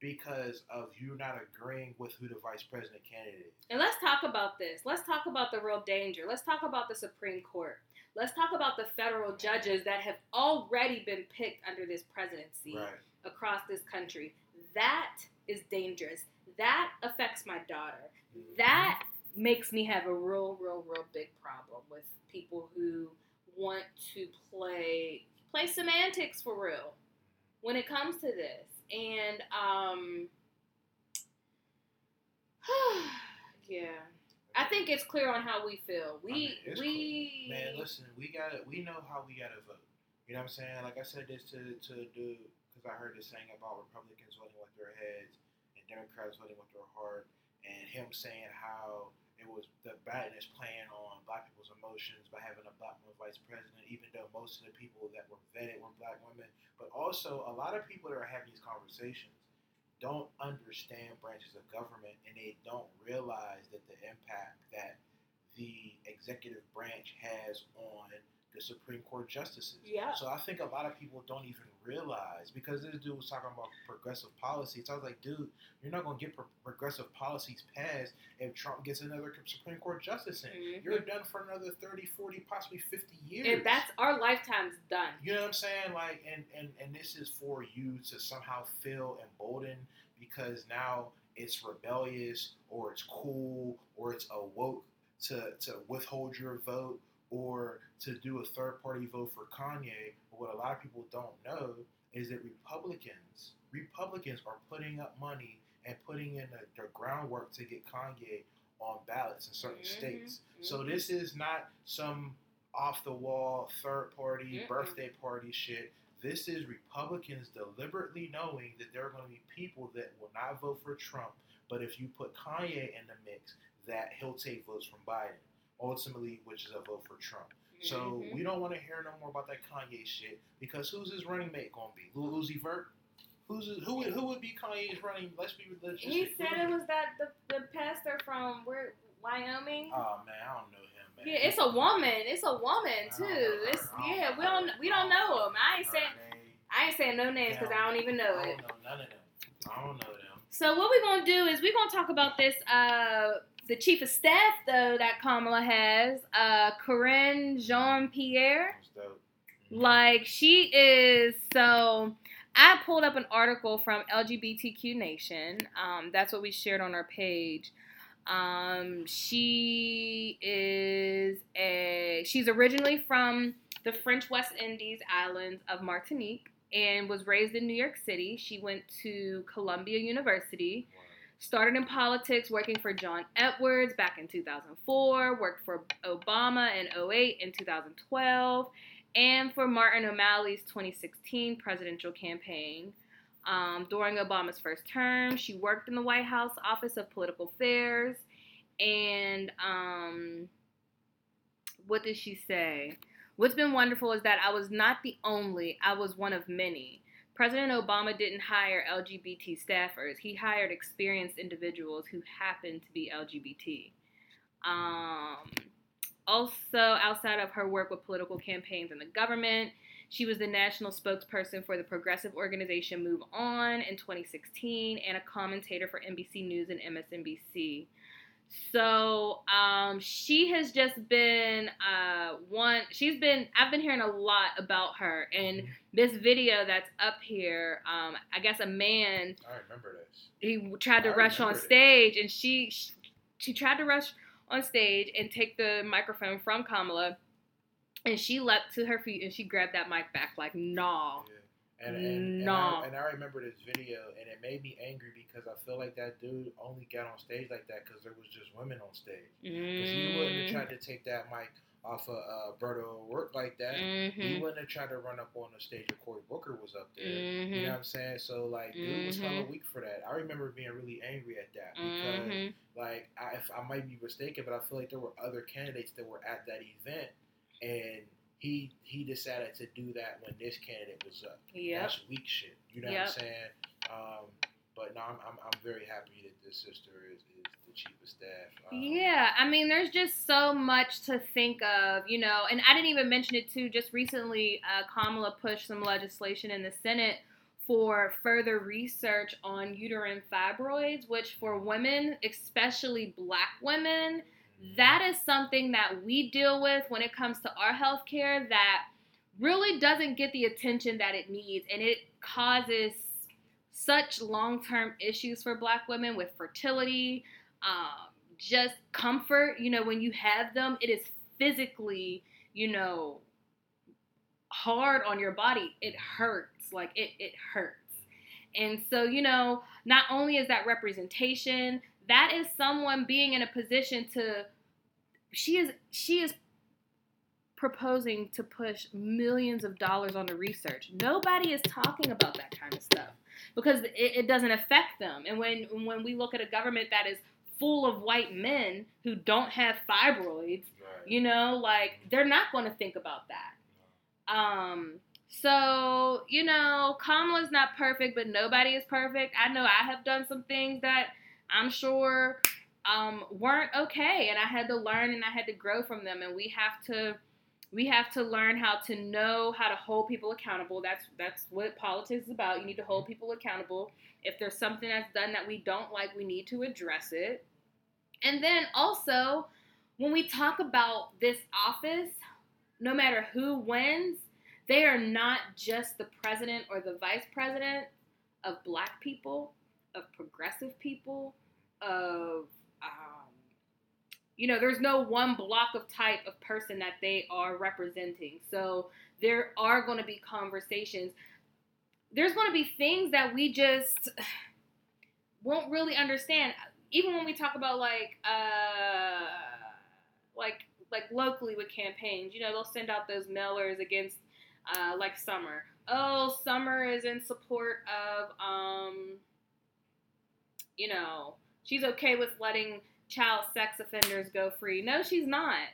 because of you not agreeing with who the vice president candidate is. And let's talk about this. Let's talk about the real danger. Let's talk about the Supreme Court. Let's talk about the federal judges that have already been picked under this presidency Right. across this country. That is dangerous. That affects my daughter. Mm-hmm. That makes me have a real, real, real big problem with people who want to play play semantics for real when it comes to this. And um yeah. I think it's clear on how we feel. We I mean, we Man, listen, we got we know how we got to vote. You know what I'm saying? Like I said this to to do because I heard this saying about Republicans voting with their heads and Democrats voting with their heart, and him saying how it was the Biden is playing on black people's emotions by having a black woman vice president, even though most of the people that were vetted were black women. But also, a lot of people that are having these conversations don't understand branches of government and they don't realize that the impact that the executive branch has on the Supreme Court justices. Yeah. So I think a lot of people don't even realize because this dude was talking about progressive policies. I was like, dude, you're not gonna get pro- progressive policies passed if Trump gets another Supreme Court justice in. Mhm. You're done for another 30, 40, possibly 50 years. And that's our lifetime's done. You know what I'm saying? Like, and and and this is for you to somehow feel emboldened because now it's rebellious or it's cool or it's awoke to to withhold your vote or to do a third party vote for Kanye. But what a lot of people don't know is that Republicans Republicans are putting up money and putting in the, the groundwork to get Kanye on ballots in certain Mhm, states. So mhm. this is not some off the wall third party Mm-mm. birthday party shit. This is Republicans deliberately knowing that there are going to be people that will not vote for Trump, but if you put Kanye in the mix, that he'll take votes from Biden, ultimately, which is a vote for Trump. So Mhm. we don't want to hear no more about that Kanye shit because who's his running mate going to be? Lil Uzi Vert? Who's his, who would who would be Kanye's running? Let's be religious. He said it was that the, the pastor from where Wyoming. Oh man, I don't know him, man. Yeah, it's a woman. It's a woman too. don't know her. It's yeah. We don't we don't know him. I ain't saying. I ain't saying no names because I don't even know I it. don't know none of them. I don't know them. So what we're gonna do is we're gonna talk about this. Uh, the chief of staff though that Kamala has, uh, Karine Jean Pierre. Mhm. Like she is so. I pulled up an article from LGBTQ Nation. Um, that's what we shared on our page. Um, she is a. She's originally from the French West Indies islands of Martinique and was raised in New York City. She went to Columbia University. Started in politics, working for John Edwards back in 2004, worked for Obama in 08 and 2012, and for Martin O'Malley's 2016 presidential campaign. Um, during Obama's first term, she worked in the White House Office of Political Affairs. And um, what did she say? What's been wonderful is that I was not the only, I was one of many President Obama didn't hire LGBT staffers. He hired experienced individuals who happened to be LGBT. Um, also, outside of her work with political campaigns and the government, she was the national spokesperson for the progressive organization Move On in 2016 and a commentator for NBC News and MSNBC. So um, she has just been uh, one. She's been. I've been hearing a lot about her, and this video that's up here. Um, I guess a man. I remember this. He tried to I rush on this. stage, and she, she she tried to rush on stage and take the microphone from Kamala, and she leapt to her feet and she grabbed that mic back like, "Nah." Yeah. And, and, and, No. I, and I remember this video, and it made me angry because I feel like that dude only got on stage like that because there was just women on stage. Because he wouldn't have Mm, tried to take that mic off of uh, Beto O'Rourke like that. He mhm, wouldn't have tried to run up on the stage if Cory Booker was up there. You mhm, know what I'm saying? So like, dude was kind of weak for that. I remember being really angry at that because mhm. like I, if I might be mistaken, but I feel like there were other candidates that were at that event, and he he decided to do that when this candidate was up. Yeah, That's weak shit. You know Yep. what I'm saying? Um, but no, I'm, I'm, I'm very happy that this sister is, is the chief of staff. Um, Yeah, I mean, there's just so much to think of, you know, and I didn't even mention it too. Just recently, uh, Kamala pushed some legislation in the Senate for further research on uterine fibroids, which for women, especially black women, that is something that we deal with when it comes to our health care that really doesn't get the attention that it needs. And it causes such long-term issues for black women with fertility um, just comfort you know when you have them it is physically you know hard on your body. It hurts like it, it hurts. And so you know not only is that representation that is someone being in a position to she is she is proposing to push millions of dollars on the research. Nobody is talking about that kind of stuff because it, it doesn't affect them. And when when we look at a government that is full of white men who don't have fibroids Right. you know like they're not going to think about that. Um so you know kamala's not perfect but nobody is perfect. I know i have done some things that i'm sure um weren't okay and i had to learn and i had to grow from them and we have to we have to learn how to know how to hold people accountable. That's that's what politics is about. You need to hold people accountable. If there's something that's done that we don't like we need to address it. And then also when we talk about this office no matter who wins they are not just the president or the vice president of black people of progressive people of um, you know there's no one block of type of person that they are representing. So there are going to be conversations. There's going to be things that we just won't really understand. Even when we talk about like uh like like locally with campaigns you know they'll send out those mailers against uh like summer. Oh summer is in support of um you know she's okay with letting child sex offenders go free. No she's not.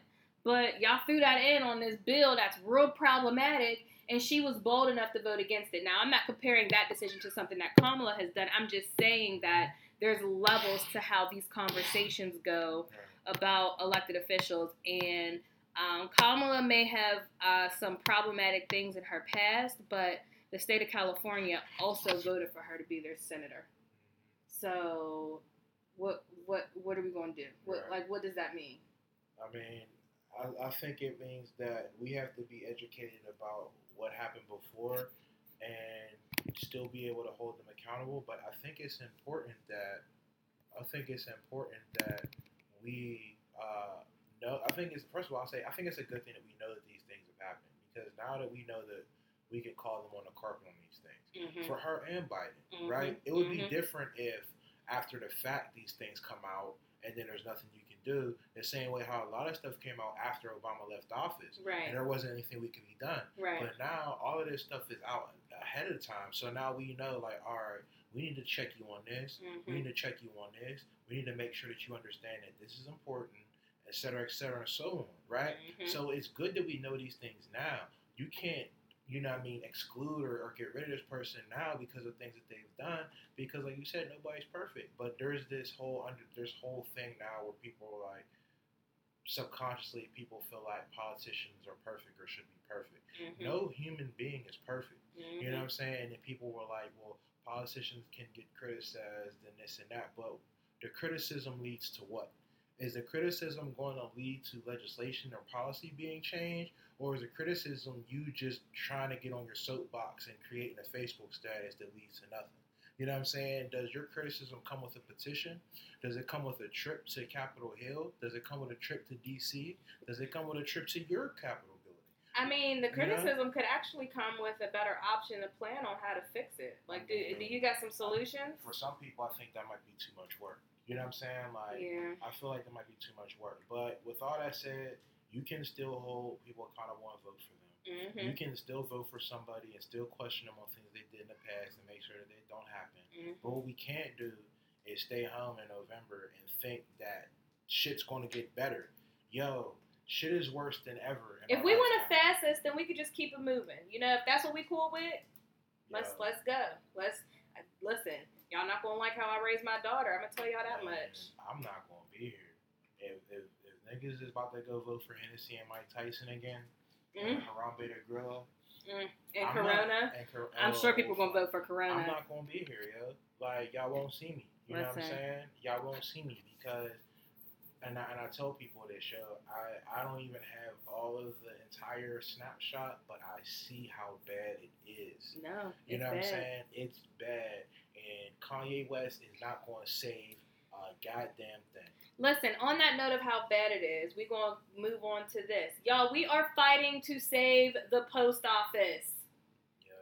But y'all threw that in on this bill that's real problematic and she was bold enough to vote against it. Now i'm not comparing that decision to something that kamala has done. I'm just saying that there's levels to how these conversations go about elected officials. And um, kamala may have uh, some problematic things in her past but the state of california also voted for her to be their senator. So what what what are we going to do what Right. like what does that mean I mean, I, I think it means that we have to be educated about what happened before and still be able to hold them accountable. But I think it's important that I think it's important that we uh, know. I think it's first of all, I'll say I think it's a good thing that we know that these things have happened because now that we know that we can call them on the carpet on these things mm-hmm. for her and Biden, Mhm, right? It would mhm. be different if after the fact these things come out and then there's nothing you can do. The same way how a lot of stuff came out after Obama left office right and there wasn't anything we could be done. right But now all of this stuff is out ahead of time. So now we know like, all right, we need to check you on this. We Mhm. need to check you on this. We need to make sure that you understand that this is important, et cetera, et cetera, and so on, right? Mhm. So it's good that we know these things now. You can't you know what I mean, exclude or, or get rid of this person now because of things that they've done. Because like you said, nobody's perfect. But there's this whole under this whole thing now where people are like subconsciously people feel like politicians are perfect or should be perfect. Mhm. No human being is perfect. Mhm. You know what I'm saying? And people were like, well, politicians can get criticized and this and that, but the criticism leads to what? Is the criticism going to lead to legislation or policy being changed, or is the criticism you just trying to get on your soapbox and creating a Facebook status that leads to nothing? You know what I'm saying? Does your criticism come with a petition? Does it come with a trip to Capitol Hill? Does it come with a trip to DC? Does it come with a trip to your Capitol building? I mean, the criticism could actually come with a better option to plan on how to fix it. Like, do, do you got some solutions? For some people, I think that might be too much work. You know what I'm saying? Like, Yeah. I feel like that might be too much work. But with all that said, you can still hold people accountable and vote for them. hmm You can still vote for somebody and still question them on things they did in the past and make sure that they don't happen. hmm But what we can't do is stay home in November and think that shit's going to get better. Yo, shit is worse than ever. If we want to fast this, then we could just keep it moving. You know, if that's what we cool with, let's Yo. let's go. Let's listen. Y'all not gonna like how I raised my daughter. I'm gonna tell y'all that Man, much. I'm not gonna be here. If, if niggas is about to go vote for Hennessy and Mike Tyson again, Mm. and Harambe the Gorilla, And I'm Corona, not- and Cor- I'm sure oh, people gonna vote for Corona. I'm not gonna be here, yo. Like y'all won't see me. You know what I'm saying? Y'all won't see me because, and I, and I tell people this show, I I don't even have all of the entire snapshot, but I see how bad it is. no, You know what I'm saying? It's bad, and Kanye West is not going to save a goddamn thing. Listen, on that note of how bad it is, we're going to move on to this. Y'all, we are fighting to save the post office. Yo,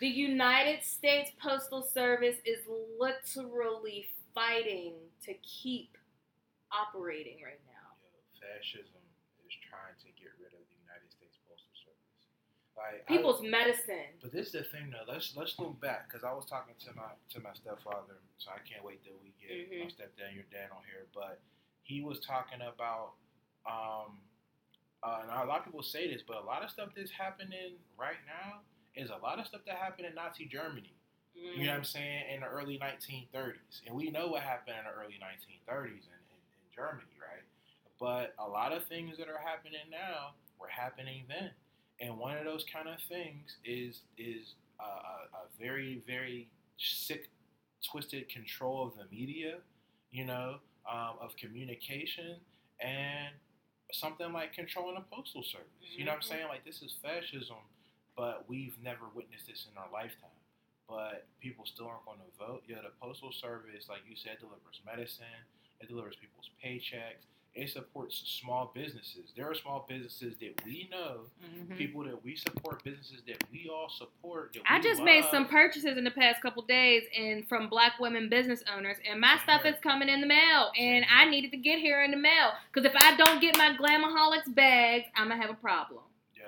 The United States Postal Service is literally fighting to keep operating right now. yo, fascism is trying to get rid of the United States Postal Service. Like I- People's medicine. But this is the thing, though. Let's let's look back because I was talking to my to my stepfather, so I can't wait till we get Mhm. my stepdad and your dad on here. But he was talking about, um, uh, and a lot of people say this, but a lot of stuff that's happening right now is a lot of stuff that happened in Nazi Germany. You know what I'm saying? In the early 1930s, and we know what happened in the early 1930s in, in, in Germany, right? But a lot of things that are happening now were happening then, and one of those kind of things is is a, a, a very very sick, twisted control of the media, you know, um, of communication, and something like controlling the postal service. You know what I'm Mhm. saying? Like this is fascism, but we've never witnessed this in our lifetime but people still aren't going to vote. Yeah, the postal service, like you said, delivers medicine. It delivers people's paychecks. It supports small businesses. There are small businesses that we know, Mhm. people that we support, businesses that we all support. That I just made some purchases in the past couple days and from black women business owners and my stuff is coming in the mail and I needed to get here in the mail because if I don't get my Glamaholics bags, I'm gonna have a problem. Yeah.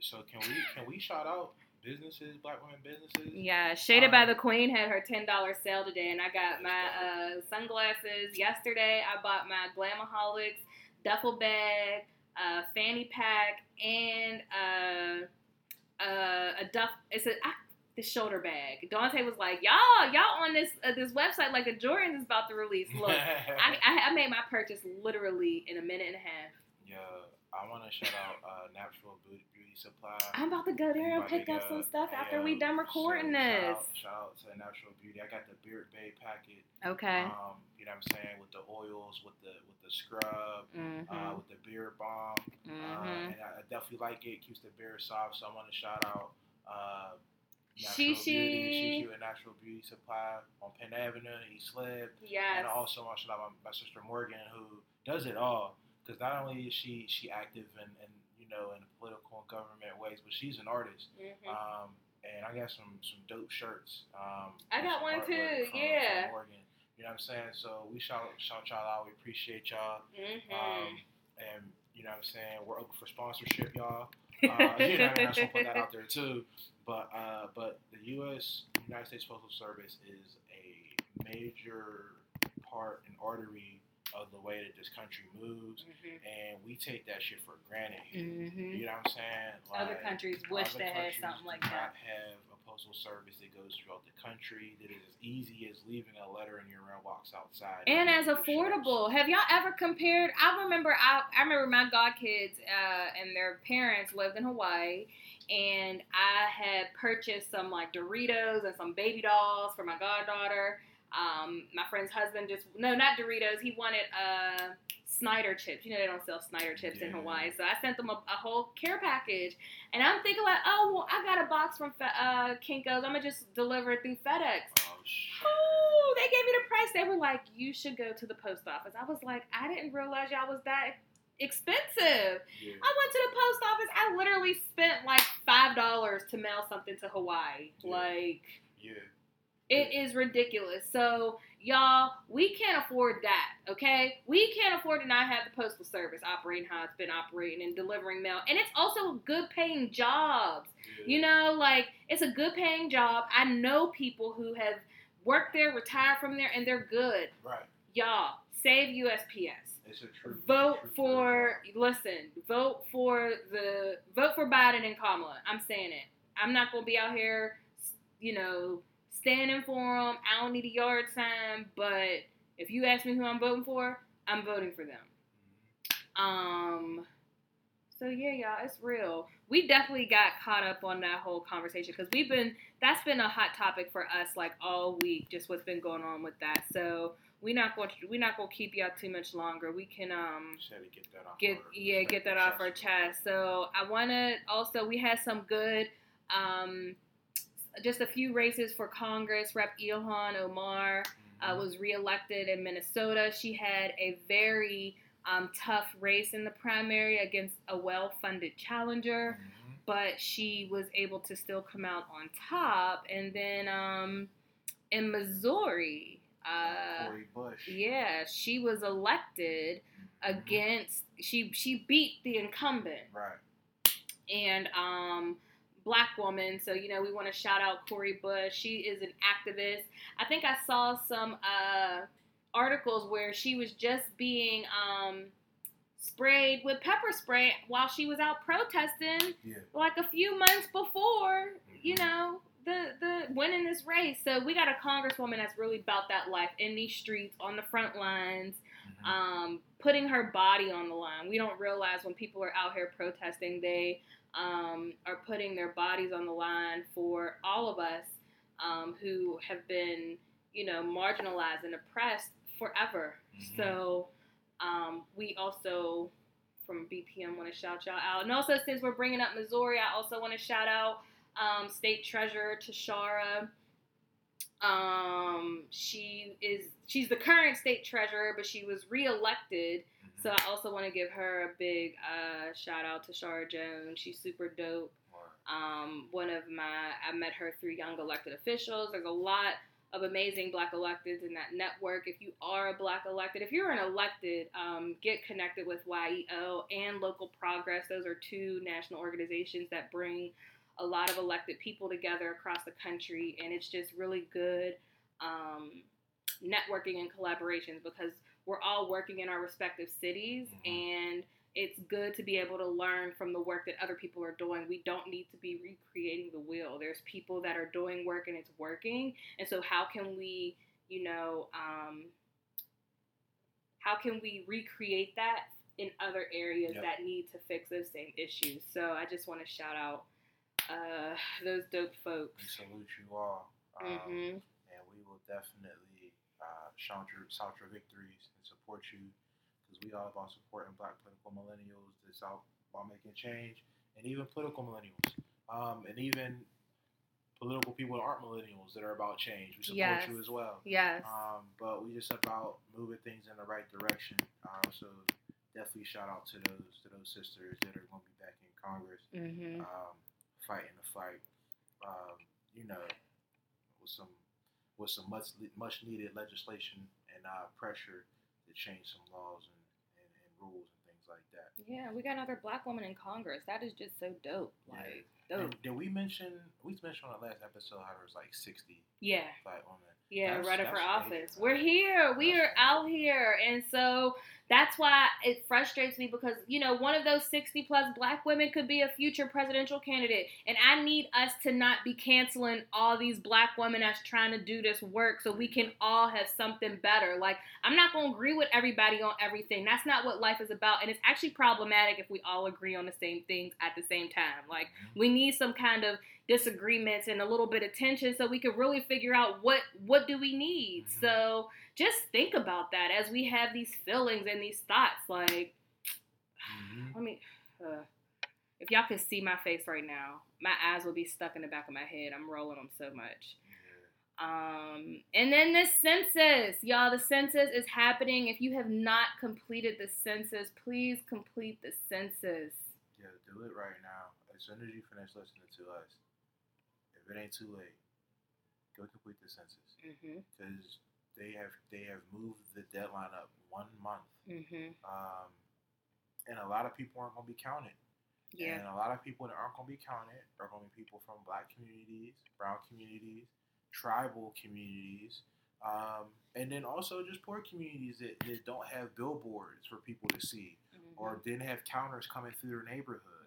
So can we can we shout out businesses, black women businesses? Yeah, Shaded by Um, the Queen had her ten dollar sale today, and I got my uh, sunglasses yesterday. I bought my Glamaholics duffel bag, uh, fanny pack, and uh, uh, a duff. It's a ah, the shoulder bag. Dante was like, "Y'all, y'all on this uh, this website like the Jordans is about to release." Look, I, I I made my purchase literally in a minute and a half. yeah, I want to shout out uh, Natural Beauty Supply. I'm about to go there and pick up some stuff after yeah, we done recording so this. Shout out, shout out to Natural Beauty. I got the Beard Bay packet. Okay. Um, you know what I'm saying with the oils, with the with the scrub, Mm-hmm. uh, with the beard balm, uh, mm-hmm. and I, I definitely like it. Keeps the beard soft. So I want to shout out uh, Natural Shishi. Beauty, Shishi and Natural Beauty Supply on Penn Avenue, East Lib. Yes. And also to shout out my, my sister Morgan, who does it all. Because not only is she she active in, in you know in political and government ways, but she's an artist. Mhm. Um, and I got some some dope shirts. Um, I got one too, from- yeah. from Morgan. You know what I'm saying? So we shout shout y'all out. We appreciate y'all. Mhm. Um, and you know what I'm saying? We're open for sponsorship, y'all. Uh, you know, I just want to put that out there too. But uh, but the U.S. United States Postal Service is a major part and artery of the way that this country moves, Mhm. and we take that shit for granted. here. Mhm. You know what I'm saying? Other countries wish other they had something like that. have a postal service that goes throughout the country that is as easy as leaving a letter in your mailbox outside. and as It shows. affordable. Have y'all ever compared? I remember I, I remember my godkids uh, and their parents lived in Hawaii, and I had purchased some like Doritos and some baby dolls for my goddaughter. Um, my friend's husband just no, not Doritos. He wanted uh, Snyder chips. You know they don't sell Snyder chips in Hawaii, so I sent them a, a whole care package. And I'm thinking like, oh well, I got a box from Fe- uh, Kinkos. I'm gonna just deliver it through FedEx. Oh shit. They gave me the price. They were like, you should go to the post office. I was like, I didn't realize y'all was that expensive. Yeah. I went to the post office. I literally spent like five dollars to mail something to Hawaii. Yeah. Like Yeah. It is ridiculous. So y'all, we can't afford that. Okay, we can't afford to not have the postal service operating how it's been operating and delivering mail. And it's also good paying jobs. You know, like it's a good paying job. I know people who have worked there, retired from there, and they're good. Right. Y'all, save USPS. It's a true. Vote true for listen, vote for the vote for Biden and Kamala. I'm saying it. I'm not gonna be out here, you know, standing for them. I don't need a yard sign, but if you ask me who I'm voting for, I'm voting for them. Um. So yeah, y'all, it's real. We definitely got caught up on that whole conversation because we've been that's been a hot topic for us like all week, just what's been going on with that. So we're not going to we not going to keep y'all too much longer. We can um Just had to get that off. get our- yeah get that off our chest. So I want to also we had some good um just a few races for Congress. Rep. Ilhan Omar uh, Mhm. was reelected in Minnesota. She had a very um, tough race in the primary against a well-funded challenger, Mhm. but she was able to still come out on top. And then um, in Missouri, uh, Bush. yeah, she was elected Mhm. against she she beat the incumbent Right. and um black woman so you know we want to shout out Cori Bush she is an activist I think I saw some uh articles where she was just being um sprayed with pepper spray while she was out protesting Yeah. like a few months before you Mhm. know the the winning this race so we got a congresswoman that's really about that life in these streets on the front lines Mhm. um, putting her body on the line. We don't realize when people are out here protesting, they um, are putting their bodies on the line for all of us um, who have been, you know, marginalized and oppressed forever. Mhm. So um, we also, from BPM, want to shout y'all out. And also, since we're bringing up Missouri, I also want to shout out um, State Treasurer Tishaura. Um, she is she's the current state treasurer, but she was reelected. So I also want to give her a big uh, shout out to Shara Jones. She's super dope. Um, one of my I met her through Young Elected Officials. There's a lot of amazing Black electeds in that network. If you are a Black elected, if you're an elected, um, get connected with YEO and Local Progress. Those are two national organizations that bring a lot of elected people together across the country, and it's just really good um, networking and collaborations because we're all working in our respective cities, Mhm. and it's good to be able to learn from the work that other people are doing. We don't need to be recreating the wheel. There's people that are doing work and it's working, and so how can we, you know, um, how can we recreate that in other areas Yep. that need to fix those same issues? So I just want to shout out uh, those dope We folks. salute you all. Um, hmm and we will definitely uh, shout your shout your victories support you because we all about supporting Black political millennials that's out about making change, and even political millennials, um, and even political people that aren't millennials that are about change. We support Yes. you as well. Yes. Um, but we just about moving things in the right direction. Um, so definitely shout out to those to those sisters that are going to be back in Congress hmm um, fighting the fight. Um, you know, with some with some much much needed legislation and uh, pressure to change some laws and, and, and rules and things like that. Yeah, we got another black woman in Congress. That is just so dope. Like dope. And did we mention we mentioned on the last episode how there was like sixty Yeah. black women? Yeah, That's- running for office. We're here. We That's are out here. And so that's why it frustrates me because, you know, one of those 60 plus black women could be a future presidential candidate. And I need us to not be canceling all these black women that's trying to do this work so we can all have something better. Like, I'm not going to agree with everybody on everything. That's not what life is about. And it's actually problematic if we all agree on the same things at the same time. Like, we need some kind of disagreements and a little bit of tension so we can really figure out what what do we need Mhm. so just think about that as we have these feelings and these thoughts like Mhm. let me uh, if y'all could see my face right now my eyes will be stuck in the back of my head i'm rolling them so much um, and then the census, y'all. The census is happening. If you have not completed the census, please complete the census. Yeah, do it right now. As soon as you finish listening to us, if it ain't too late, go complete the census Mhm. because they have they have moved the deadline up one month, Mhm. um, and a lot of people aren't going to be counted. Yeah. And a lot of people that aren't going to be counted are going to be people from black communities, brown communities, tribal communities, um, and then also just poor communities that, that don't have billboards for people to see or didn't have counters coming through their neighborhood.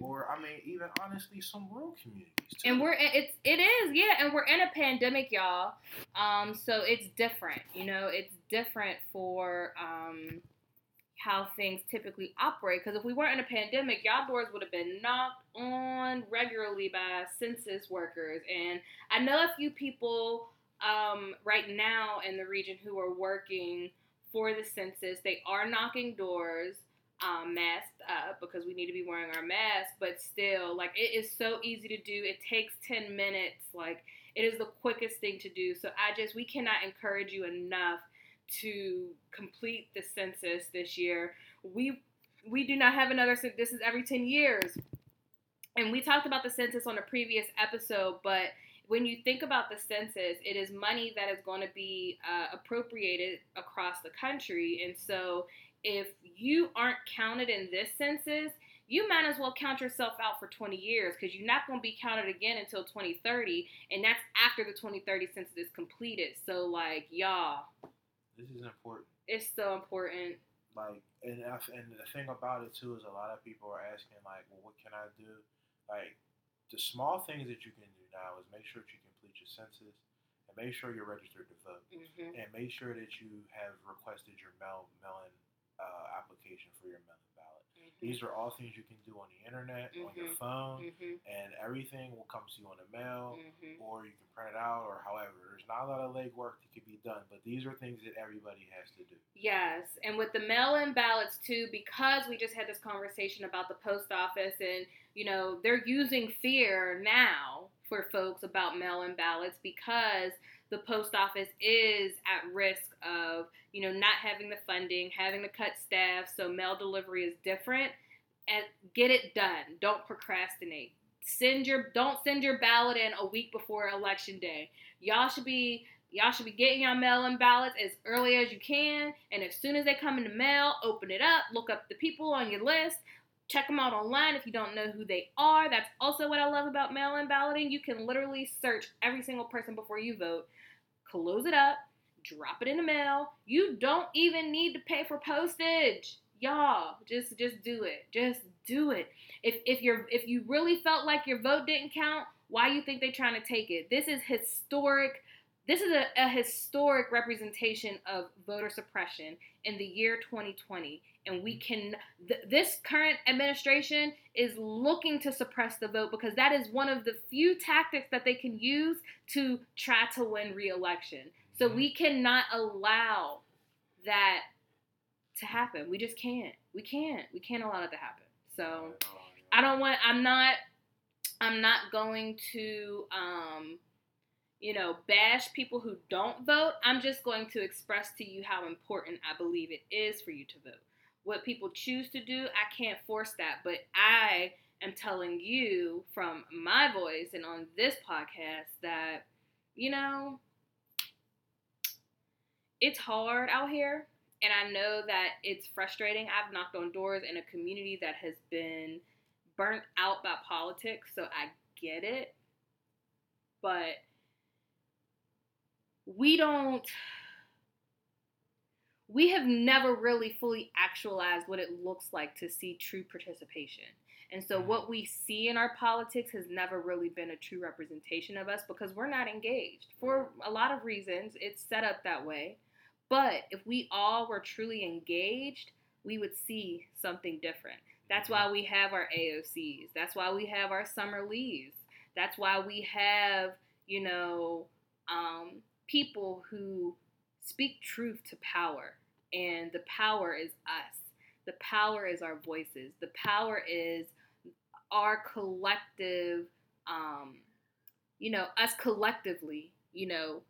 Or I mean, even honestly, some rural communities too. And we're it's it is yeah, and we're in a pandemic, y'all. Um, so it's different, you know, it's different for um how things typically operate. Because if we weren't in a pandemic, y'all doors would have been knocked on regularly by census workers. And I know a few people um right now in the region who are working for the census. They are knocking doors um, masked up because we need to be wearing our masks, but still, like it is so easy to do. It takes 10 minutes. Like it is the quickest thing to do. So I just, we cannot encourage you enough to complete the census this year. We, we do not have another, this is every 10 years. And we talked about the census on a previous episode, but when you think about the census, it is money that is going to be uh, appropriated across the country. And so if you aren't counted in this census, you might as well count yourself out for 20 years because you're not going to be counted again until 2030, and that's after the 2030 census is completed. So, like, y'all, this is important. it's so important. Like, and I, and the thing about it too is a lot of people are asking like, well, what can I do? Like, the small things that you can do now is make sure that you complete your census and make sure you're registered to vote hmm and make sure that you have requested your mail mail-in uh, application for your mail-in ballot. These are all things you can do on the internet, on your Mhm. phone, hmm and everything will come to you on the mail, hmm or you can print it out, or however. There's not a lot of legwork that can be done, but these are things that everybody has to do. Yes, and with the mail-in ballots too, because we just had this conversation about the post office, and you know they're using fear now for folks about mail-in ballots because the post office is at risk of you know not having the funding, having to cut staff, so mail delivery is different. And get it done. Don't procrastinate. Send your don't send your ballot in a week before election day. Y'all should be Y'all should be getting your mail-in ballots as early as you can, and as soon as they come in the mail, open it up, look up the people on your list, check them out online if you don't know who they are. That's also what I love about mail-in balloting. You can literally search every single person before you vote, close it up, drop it in the mail. You don't even need to pay for postage. Y'all, just just do it. Just do it. If if you're if you really felt like your vote didn't count, why you think they're trying to take it? This is historic this is a, a, historic representation of voter suppression in the year 2020 and we can th- this current administration is looking to suppress the vote because that is one of the few tactics that they can use to try to win re-election so we cannot allow that to happen we just can't we can't we can't allow that to happen so i don't want i'm not i'm not going to um you know, bash people who don't vote. I'm just going to express to you how important I believe it is for you to vote. What people choose to do, I can't force that, but I am telling you from my voice and on this podcast that, you know, it's hard out here. And I know that it's frustrating. I've knocked on doors in a community that has been burnt out by politics, so I get it. But we don't we have never really fully actualized what it looks like to see true participation. And so, mm-hmm. what we see in our politics has never really been a true representation of us because we're not engaged for a lot of reasons. It's set up that way. But if we all were truly engaged, we would see something different. That's why we have our AOCs. That's why we have our Summer Lees. That's why we have, you know, um, people who speak truth to power. And the power is us. The power is our voices. The power is our collective, um, you know, us collectively, you know,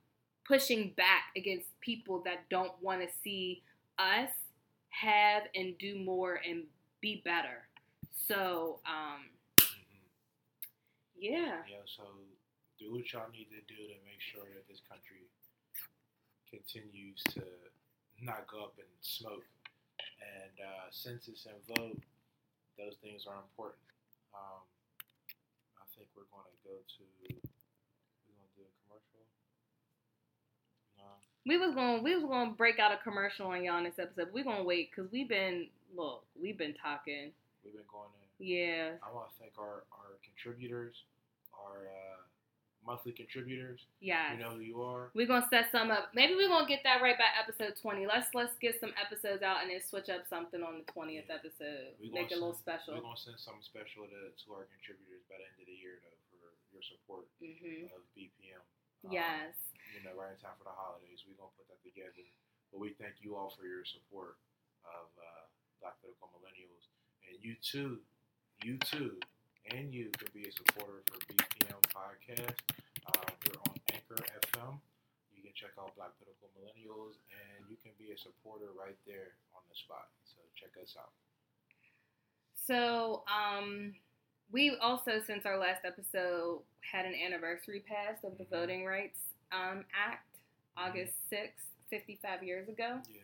pushing back against people that don't want to see us have and do more and be better. So, um, Mm-hmm. yeah. Yeah, so do what y'all need to do to make sure that this country continues to not go up in smoke. And uh, census and vote, those things are important. Um, I think we're going to go to. We're going to do a commercial. No. We was going we was going to break out a commercial on y'all in this episode. We're going to wait cuz we've been look, we've been talking. We've been going in. Yeah. I want to thank our, our contributors, our uh, monthly contributors. Yeah. You know who you are. We're gonna set some up. Maybe we're gonna get that right by episode twenty. Let's let's get some episodes out and then switch up something on the twentieth Yeah. episode. We Make it a gonna little special. We're gonna send something special to, to our contributors by the end of the year, though, for your support hmm of BPM. Um, Yes. You know, right in time for the holidays, we're gonna put that together. But we thank you all for your support of uh, Black Political Millennials, and you too, you too, and you can be a supporter for BPM podcast. Uh, we're on Anchor FM. You can check out Black Political Millennials, and you can be a supporter right there on the spot. So check us out. So, um, we also, since our last episode, had an anniversary passed of the Mhm. Voting Rights um, Act, August 6th, 55 years ago. Yeah.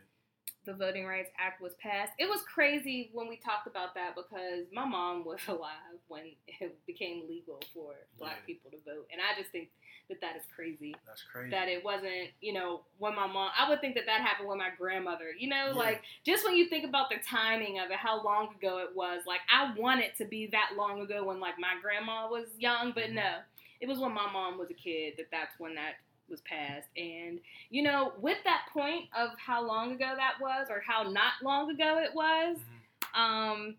The Voting Rights Act was passed. It was crazy when we talked about that because my mom was alive when it became legal for black Yeah. people to vote. And I just think that that is crazy. That's crazy. that it wasn't, you know, when my mom, I would think that that happened when my grandmother. You know, Yeah. like just when you think about the timing of it, how long ago it was, like I want it to be that long ago when like my grandma was young, but Mhm. no, it was when my mom was a kid that that's when that was passed. And, you know, with that point of how long ago that was or how not long ago it was, Mhm. um,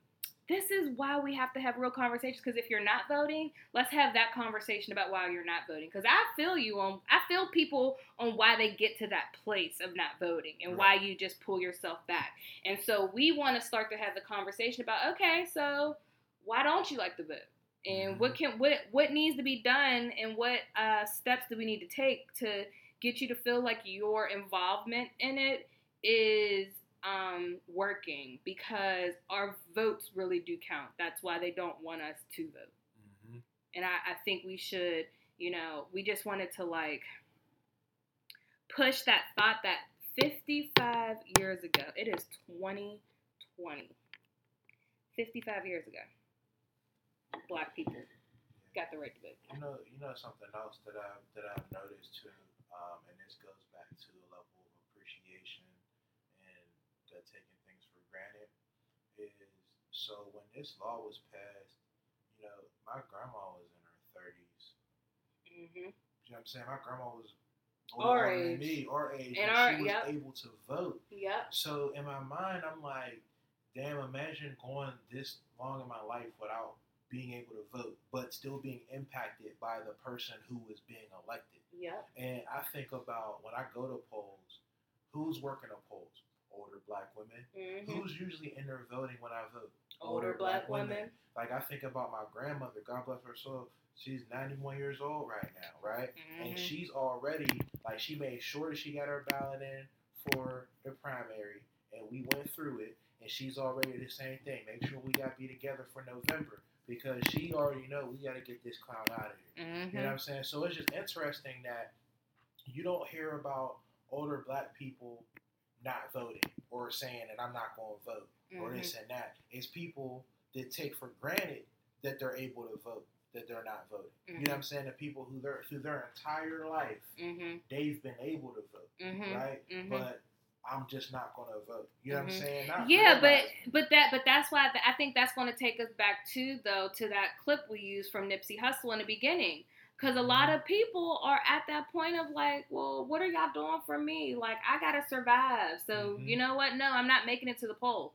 this is why we have to have real conversations. Because if you're not voting, let's have that conversation about why you're not voting. Because I feel you on, I feel people on why they get to that place of not voting and why you just pull yourself back. And so we want to start to have the conversation about, okay, so why don't you like to vote? And what can what what needs to be done and what uh, steps do we need to take to get you to feel like your involvement in it is um, working because our votes really do count. That's why they don't want us to vote. Mhm. And I, I think we should, you know, we just wanted to like push that thought that 55 years ago, it is 2020. 55 years ago, black people got the right to vote. You know, you know something else that I that I've noticed too, um, and this goes back to a level of appreciation and uh, taking things for granted. Is so when this law was passed, you know, my grandma was in her thirties. Mm-hmm. You know what I'm saying? My grandma was Our than age. me, our age, And our- she was yep. able to vote. Yep. So in my mind, I'm like, damn, imagine going this long in my life without being able to vote, but still being impacted by the person who is being elected. Yeah. And I think about when I go to polls, who's working the polls? Older black women. Mm-hmm. Who's usually in there voting when I vote? Older black women. Like I think about my grandmother, God bless her soul. She's 91 years old right now, right? and Mhm. she's already like she made sure that she got her ballot in for the primary, and we went through it, and she's already the same thing. Make sure we got to be together for November because she already know we got to get this clown out of here. Mm-hmm. You know what I'm saying? So it's just interesting that you don't hear about older black people not voting or saying that I'm not going to vote or Mhm. this and that. It's people that take for granted that they're able to vote, that they're not voting. You Mhm. know what I'm saying? The people who they're through their entire life, they've been able to vote, right? But I'm just not going to vote. You know what Mhm. I'm saying? Not yeah, but but that but that's why I think that's going to take us back to though to that clip we used from Nipsey Hussle in the beginning. Because a lot Mm-hmm. of people are at that point of like, well, what are y'all doing for me? Like, I gotta survive. So Mhm. you know what? No, I'm not making it to the poll.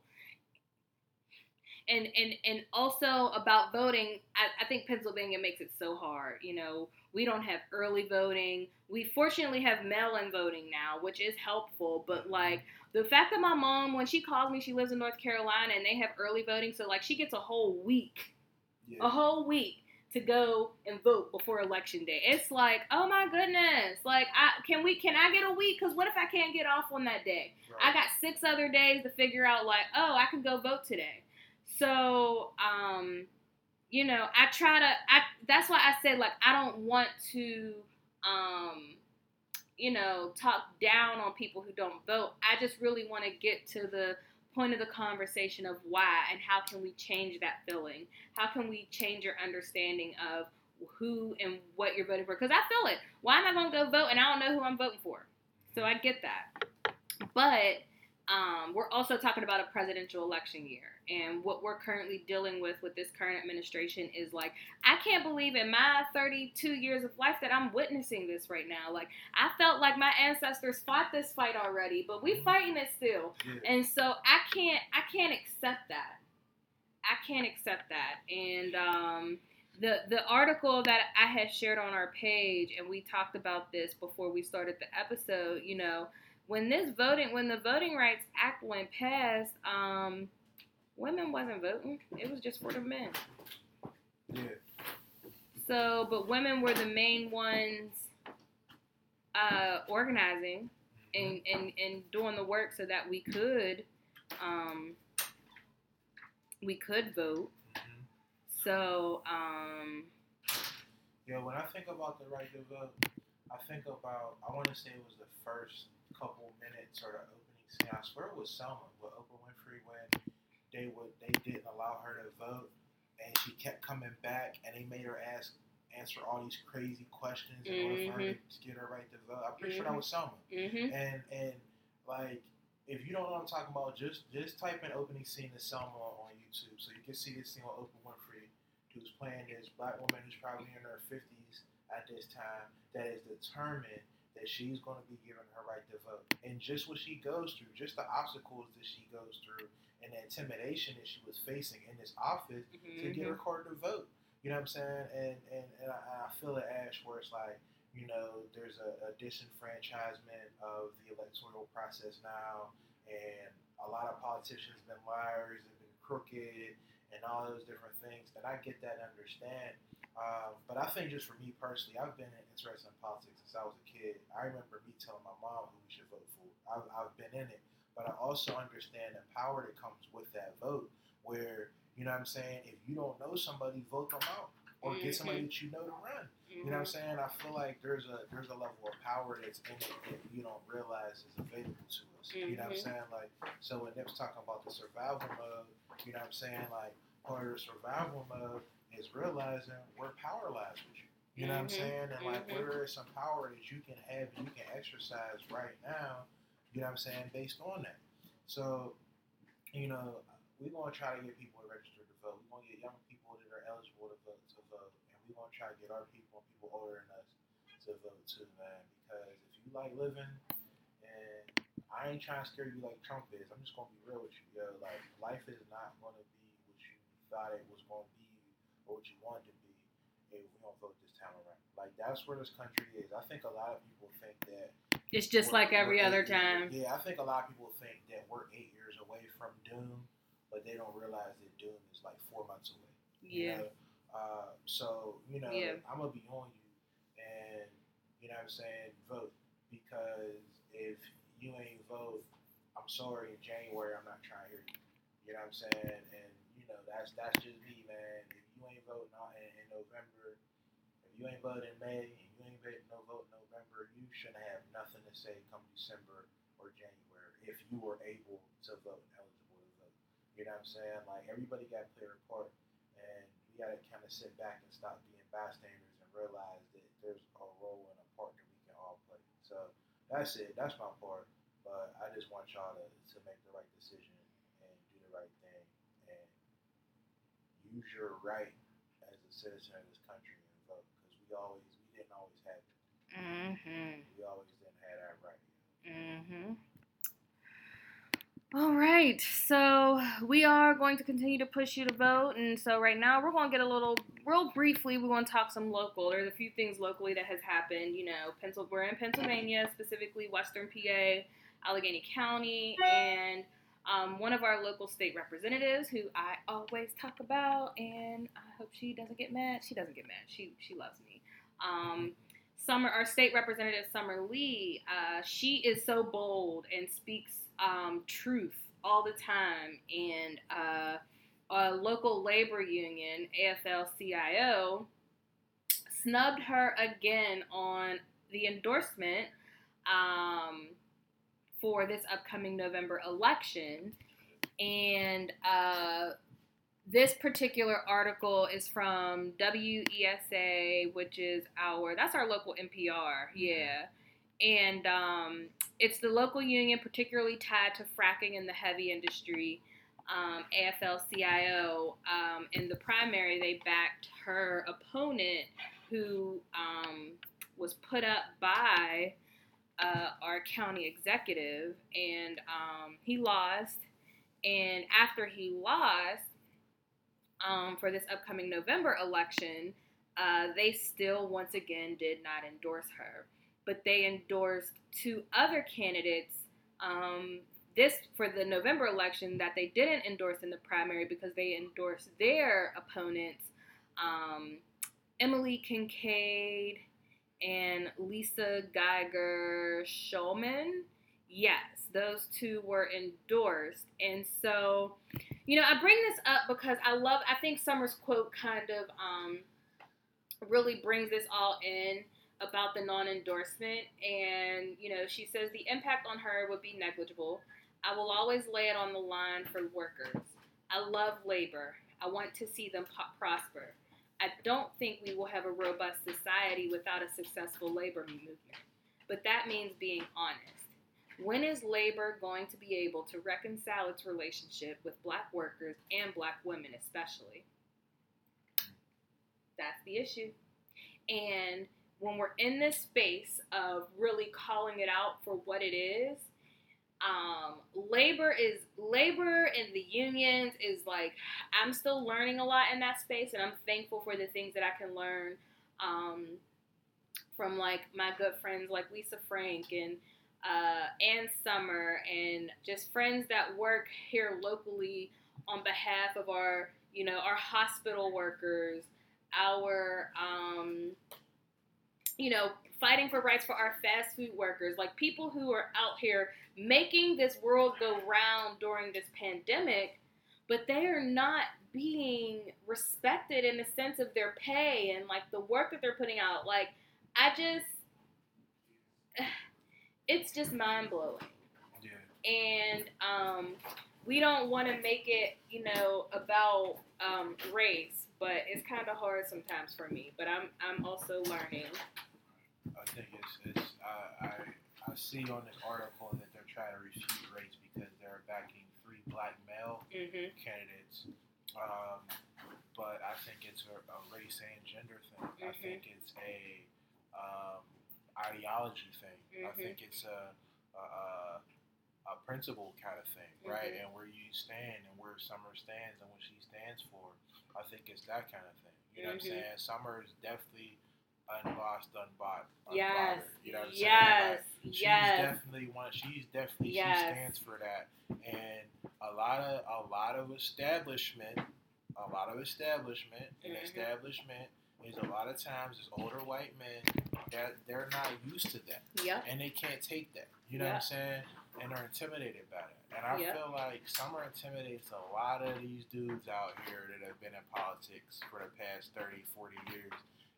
And and and also about voting, I, I think Pennsylvania makes it so hard. You know, we don't have early voting. We fortunately have mail-in voting now, which is helpful. But like the fact that my mom, when she calls me, she lives in North Carolina and they have early voting, so like she gets a whole week, yeah. a whole week to go and vote before election day. It's like, oh my goodness, like I can we can I get a week? Because what if I can't get off on that day? I got six other days to figure out like, oh, I can go vote today. So, um, you know, I try to I that's why I said like I don't want to um you know, talk down on people who don't vote. I just really want to get to the point of the conversation of why and how can we change that feeling? How can we change your understanding of who and what you're voting for? Because I feel it. Why am I going to go vote and I don't know who I'm voting for? So I get that. But um, we're also talking about a presidential election year. And what we're currently dealing with with this current administration is like, I can't believe in my 32 years of life that I'm witnessing this right now. Like, I felt like my ancestors fought this fight already, but we fighting it still. Yeah. And so I can't, I can't accept that. I can't accept that. And um, the the article that I had shared on our page, and we talked about this before we started the episode. You know, when this voting, when the Voting Rights Act went passed, um, women wasn't voting. It was just for the men. yeah. So, but women were the main ones uh, organizing and, and, and doing the work so that we could um, we could vote. Mhm. So, um, Yeah, when I think about the right to vote, I think about I want to say it was the first couple minutes or the opening scene. I swear it was Selma with Oprah Winfrey when they would they didn't allow her to vote, and she kept coming back, and they made her ask answer all these crazy questions in order for her to get her right to vote. I'm pretty sure that was Selma. mhm. And and like if you don't know what I'm talking about, just just type in opening scene of Selma on YouTube so you can see this scene with Oprah Winfrey, who's playing this black woman who's probably in her fifties at this time that is determined that she's going to be given her right to vote. And just what she goes through, just the obstacles that she goes through, and the intimidation that she was facing in this office to get her card to vote. You know what I'm saying? And and, and I, I feel it, Ash, where it's like, you know, there's a, a disenfranchisement of the electoral process now, and a lot of politicians have been liars and been crooked and all those different things. And I get that and understand. Um, but I think just for me personally, I've been interested in politics since I was a kid. I remember me telling my mom who we should vote for. I've, I've been in it. But I also understand the power that comes with that vote, where, you know what I'm saying, if you don't know somebody, vote them out. Or get somebody that you know to run. You know what I'm saying? I feel like there's a there's a level of power that's in it that you don't realize is available to us. You know what I'm Mhm. saying? Like so when Nip's talking about the survival mode, you know what I'm saying? Like part of the survival mode is realizing where power lies with you. You know what I'm saying? And like Mhm. there is some power that you can have and you can exercise right now, you know what I'm saying, based on that. So, you know, we're gonna try to get people to register to vote. We're gonna get young people that are eligible to vote to vote. And we're gonna try to get our people and people older than us to vote too, man. Because if you like living and I ain't trying to scare you like Trump is. I'm just gonna be real with you, yo. Like life is not gonna be what you thought it was gonna be or what you wanted to be if we don't vote this time around. Like that's where this country is. I think a lot of people think that It's just like every other eight years- time. Yeah, I think a lot of people think that we're eight years away from doom, but they don't realize that doom is like four months away. you Yeah. know? Uh, so you know, Yeah. I'm gonna be on you, and you know what I'm saying, vote because if you ain't vote, I'm sorry. In January, I'm not trying to hear you. You know what I'm saying? And you know that's that's just me, man. If you ain't voting out in, in November, if you ain't voting in May, you no vote November, you shouldn't have nothing to say come December or January if you were able to vote and eligible to vote. You know what I'm saying? Like everybody got to play their part, and we gotta kind of sit back and stop being bystanders and realize that there's a role and a part that we can all play. So that's it. That's my part. But I just want y'all to, to make the right decision and do the right thing and use your right as a citizen of this country and vote because we always. Mm-hmm. We always didn't have that right. Mm-hmm. All right, so we are going to continue to push you to vote, and so right now we're going to get a little, real briefly, we want to talk some local. There's a few things locally that has happened. You know, Pencil, we're in Pennsylvania, specifically Western PA, Allegheny County, and um, one of our local state representatives, who I always talk about, and I hope she doesn't get mad. She doesn't get mad. She she loves me. Um, Summer, our state representative Summer Lee, uh, she is so bold and speaks um, truth all the time. And uh, a local labor union, AFL-CIO, snubbed her again on the endorsement um, for this upcoming November election. And uh, this particular article is from WESA, which is our that's our local NPR, yeah. And um, it's the local union, particularly tied to fracking in the heavy industry, um, AFL-CIO. Um, in the primary, they backed her opponent, who um, was put up by uh, our county executive, and um, he lost. And after he lost, um, for this upcoming November election, uh, they still once again did not endorse her, but they endorsed two other candidates. Um, this for the November election that they didn't endorse in the primary because they endorsed their opponents, um, Emily Kinkead and Lisa Geiger Schulman. Yes, those two were endorsed, and so you know, I bring this up because I love. I think Summer's quote kind of um, really brings this all in about the non-endorsement, and you know, she says the impact on her would be negligible. I will always lay it on the line for workers. I love labor. I want to see them po- prosper. I don't think we will have a robust society without a successful labor movement, but that means being honest. When is labor going to be able to reconcile its relationship with black workers and black women, especially? That's the issue. And when we're in this space of really calling it out for what it is, um, labor is labor and the unions is like I'm still learning a lot in that space, and I'm thankful for the things that I can learn um, from like my good friends like Lisa Frank and uh, and Summer and just friends that work here locally on behalf of our, you know, our hospital workers, our, um, you know, fighting for rights for our fast food workers, like people who are out here making this world go round during this pandemic, but they are not being respected in the sense of their pay and like the work that they're putting out. Like, I just it's just mind blowing. Yeah. And um, we don't want to make it, you know, about um, race, but it's kind of hard sometimes for me. But I'm I'm also learning. I think it's, it's I, I, I see on this article that they're trying to refute race because they're backing three black male hmm candidates. Um, but I think it's a, a race and gender thing. I Mhm. think it's a um, ideology thing. I Mhm. think it's a, a, a, principle kind of thing, right? Mhm. And where you stand and where Summer stands and what she stands for. I think it's that kind of thing. You know Mhm. what I'm saying? Summer is definitely unbossed, unbought, unbothered. Yes. You know what I'm yes. saying? Like, she's yes. definitely one. She's definitely Yes. she stands for that, and a lot of a lot of establishment, a lot of establishment, and Mhm. establishment is a lot of times is older white men that they're not used to that, Yep. and they can't take that. You know what I'm saying? And are intimidated by it. And I Yeah. feel like Summer intimidates a lot of these dudes out here that have been in politics for the past 30, 40 years